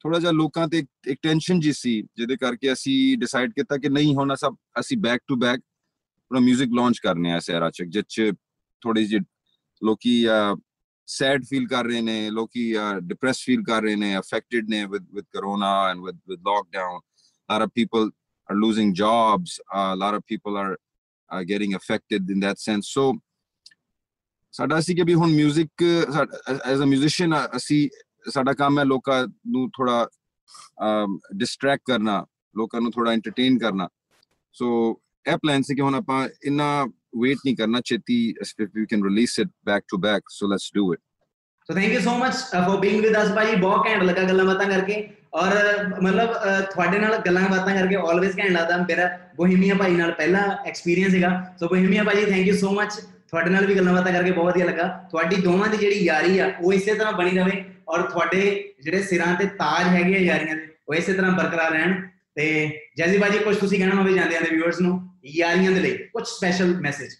ਥੋੜਾ ਜਿਹਾ ਲੋਕਾਂ ਤੇ ਇੱਕ ਟੈਨਸ਼ਨ ਜੀ ਸੀ ਜਿਹਦੇ ਕਰਕੇ ਅਸੀਂ ਡਿਸਾਈਡ ਕੀਤਾ ਕਿ ਨਹੀਂ ਹੋਣਾ ਸਭ ਅਸੀਂ ਬੈਕ ਟੂ ਬੈਕ ਪੂਰਾ 뮤직 ਲਾਂਚ ਕਰਨੇ ਆ ਸਹਿਰਾ ਚੱਕ ਜਿੱਚ ਥੋੜੀ ਜਿਹੀ ਲੋਕੀ ਸੈਡ ਫੀਲ ਕਰ ਰਹੇ ਨੇ ਲੋਕੀ ਡਿਪਰੈਸ ਫੀਲ ਕਰ ਰਹੇ ਨੇ ਅਫੈਕਟਡ ਨੇ with with corona and with with lockdown lot of people are losing jobs. Uh, a lot of people are uh, getting affected in that sense. So ਸਾਡਾ ਸੀ ਕਿ ਵੀ ਹੁਣ 뮤직 ਐਜ਼ ਅ ਮਿਊਜ਼ੀਸ਼ੀਅਨ ਅਸੀਂ ਸਾਡਾ ਕੰਮ ਹੈ ਲੋਕਾਂ ਨੂੰ ਥੋੜਾ ਡਿਸਟਰੈਕਟ ਕਰਨਾ ਲੋਕਾਂ ਨੂੰ ਥੋੜਾ ਐਂਟਰਟੇਨ ਕਰਨਾ ਸੋ ਇਹ ਪਲਾਨ ਸੀ ਕਿ ਹੁਣ ਆਪਾਂ ਇੰਨਾ ਵੇਟ ਨਹੀਂ ਕਰਨਾ ਛੇਤੀ if we can release it back to back so let's do it so thank you so much for being with us ਭਾਜੀ ਬਹੁਤ ਘੈਂਟ ਲੱਗਾ ਗੱਲਾਂ ਬਾਤਾਂ ਕਰਕੇ ਔਰ ਮਤਲਬ ਤੁਹਾਡੇ ਨਾਲ ਗੱਲਾਂ ਬਾਤਾਂ ਕਰਕੇ ਆਲਵੇਸ ਘੈਂਟ ਲੱਗਦਾ ਮੇਰਾ ਬੋਹੀਮੀਆ ਭਾਈ ਨਾਲ ਪਹਿਲਾ ਐਕਸਪੀਰੀਅੰਸ ਹੈਗਾ ਸੋ ਬੋਹੀਮੀਆ ਭਾਜੀ ਥੈਂਕ ਯੂ ਸੋ ਮਚ ਤੁਹਾਡੇ ਨਾਲ ਵੀ ਗੱਲਾਂ ਬਾਤਾਂ ਕਰਕੇ ਬਹੁਤ ਵਧੀਆ ਲੱਗਾ ਤੁਹਾਡੀ ਦੋਵਾਂ ਦੀ ਜਿਹੜੀ ਯਾਰੀ ਆ, ਉਹ ਇਸੇ ਤਰ੍ਹਾਂ ਬਣੀ ਰਹੇ ਔਰ ਤੁਹਾਡੇ ਜਿਹੜੇ ਸਿਰਾਂ ਤੇ ਤਾਜ ਹੈਗੇ ਆ ਯਾਰੀਆਂ ਦੇ, ਉਹ ਇਸੇ ਤਰ੍ਹਾਂ ਬਰਕਰਾਰ ਰਹਿਣ। ਤੇ ਜੈਜ਼ੀ ਬਾਜੀ ਕੁਝ ਤੁਸੀਂ ਕਹਿਣਾ ਹੋਵੇ ਜਾਂਦੇ ਆਂਦੇ ਵਿਊਅਰਸ ਨੂੰ, ਯਾਰੀਆਂ ਦੇ ਲਈ ਕੁਝ ਸਪੈਸ਼ਲ ਮੈਸੇਜ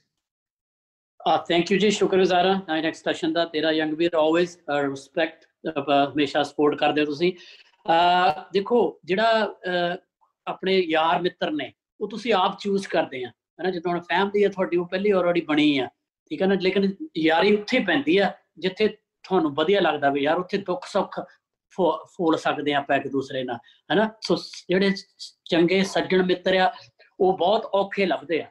ਆ ਥੈਂਕ ਯੂ ਜੀ, ਸ਼ੁਕਰਗੁਜ਼ਾਰ ਹਾਂ ਨਾਈਨ ਐਕਸਟੈਸ਼ਨ ਦਾ, ਤੇਰਾ ਯੰਗ ਵੀਰ ਆਲਵੇਜ਼ ਰਿਸਪੈਕਟ uh, ਹਮੇਸ਼ਾ ਸਪੋਰਟ ਕਰਦੇ ਹੋ ਤੁਸੀਂ। uh, ਦੇਖੋ, ਜਿਹੜਾ ਆਪਣੇ ਯਾਰ ਮਿੱਤਰ ਨੇ, ਉਹ ਤੁਸੀਂ ਆਪ ਚੂਜ਼ ਕਰਦੇ ਆ, ਹਨਾ, ਜਦੋਂ ਹੁਣ ਫੈਮਿਲੀ ਆ ਤੁਹਾਡੀ, ਉਹ ਪਹਿਲੀ ਆਲਰੇਡੀ ਬਣੀ ਆ, ਠੀਕ ਹੈ ਨਾ, ਲੇਕਿਨ ਯਾਰੀ ਉੱਥੇ ਪੈਂਦੀ ਆ, ਜਿੱਥੇ ਤੁਹਾਨੂੰ ਵਧੀਆ ਲੱਗਦਾ ਵੀ ਯਾਰ, ਉੱਥੇ ਦੁੱਖ ਸੁੱਖ ਫੋਲ ਸਕਦੇ ਆ ਆਪਾਂ ਇੱਕ ਦੂਸਰੇ ਨਾਲ, ਹਨਾ? ਸੋ ਜਿਹੜੇ ਚੰਗੇ ਸੱਜਣ ਮਿੱਤਰ ਆ, ਉਹ ਬਹੁਤ ਔਖੇ ਲੱਭਦੇ ਆ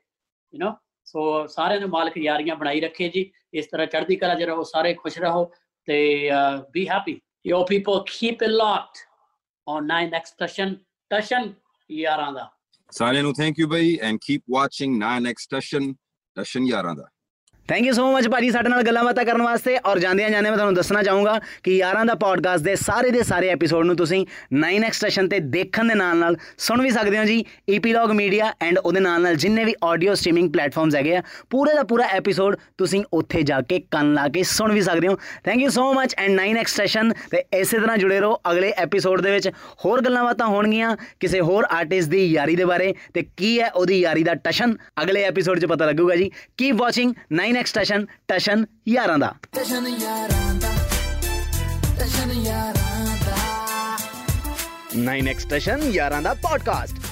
ਯੂ نو ਸੋ ਸਾਰਿਆਂ ਨੂੰ ਮਾਲਕ ਯਾਰੀਆਂ ਬਣਾਈ ਰੱਖੇ ਜੀ, ਇਸ ਤਰ੍ਹਾਂ ਚੜ੍ਹਦੀ ਕਲਾ ਚ ਰਹੋ, ਸਾਰੇ ਖੁਸ਼ ਰਹੋ ਤੇ be happy yo people keep it locked on 9 X Tashan Tashan ਯਾਰਾਂ ਦਾ ਸਾਰਿਆਂ ਨੂੰ ਥੈਂਕ ਯੂ ਬਈ and keep watching 9x Tashan Tashan ਯਾਰਾਂ ਦਾ ਥੈਂਕ ਯੂ ਸੋ ਮਚ ਭਾਜੀ ਸਾਡੇ ਨਾਲ ਗੱਲਾਂ ਬਾਤਾਂ ਕਰਨ ਵਾਸਤੇ। ਔਰ ਜਾਂਦਿਆਂ ਜਾਂਦੇ ਮੈਂ ਤੁਹਾਨੂੰ ਦੱਸਣਾ ਚਾਹੂੰਗਾ ਕਿ ਯਾਰਾਂ ਦਾ ਪੋਡਕਾਸਟ ਦੇ ਸਾਰੇ ਦੇ ਸਾਰੇ ਐਪੀਸੋਡ ਨੂੰ ਤੁਸੀਂ 9x ਸਟੇਸ਼ਨ ਤੇ ਦੇਖਣ ਦੇ ਨਾਲ ਨਾਲ ਸੁਣ ਵੀ ਸਕਦੇ ਹੋ ਜੀ। ਈਪੀਲੌਗ ਮੀਡੀਆ ਐਂਡ ਉਹਦੇ ਨਾਲ ਨਾਲ ਜਿੰਨੇ ਵੀ ਆਡੀਓ ਸਟ੍ਰੀਮਿੰਗ ਪਲੇਟਫਾਰਮਸ ਹੈਗੇ ਆ, ਪੂਰੇ ਦਾ ਪੂਰਾ ਐਪੀਸੋਡ ਤੁਸੀਂ ਉੱਥੇ ਜਾ ਕੇ ਕੰਨ ਲਾ ਕੇ ਸੁਣ ਵੀ ਸਕਦੇ ਹੋ। Thank you so much and 9x station ਤੇ ਇਸੇ ਤਰ੍ਹਾਂ ਜੁੜੇ ਰਹੋ ਅਗਲੇ ਐਪੀਸੋਡ ਦੇ ਵਿੱਚ। ਹੋਰ ਗੱਲਾਂ ਬਾਤਾਂ ਹੋਣਗੀਆਂ ਕਿਸੇ ਹੋਰ ਆਰਟਿਸਟ ਦੀ ਯਾਰੀ ਦੇ ਬਾਰੇ ਤੇ ਕੀ ਹੈ ਉਹਦੀ ਯਾਰੀ ਦਾ ਟਸ਼ਨ ਅਗਲੇ ਐਪੀਸੋਡ 'ਚ ਪਤਾ ਲੱਗੂਗਾ ਜੀ। Keep watching 9 X Tashan Tashan ਯਾਰਾਂ ਦਾ ਟਸ਼ਨ ਯਾਰਾਂ ਦਾ ਟਸ਼ਨ ਯਾਰਾਂ ਦਾ 9x ਟਸ਼ਨ ਯਾਰਾਂ ਦਾ ਪੋਡਕਾਸਟ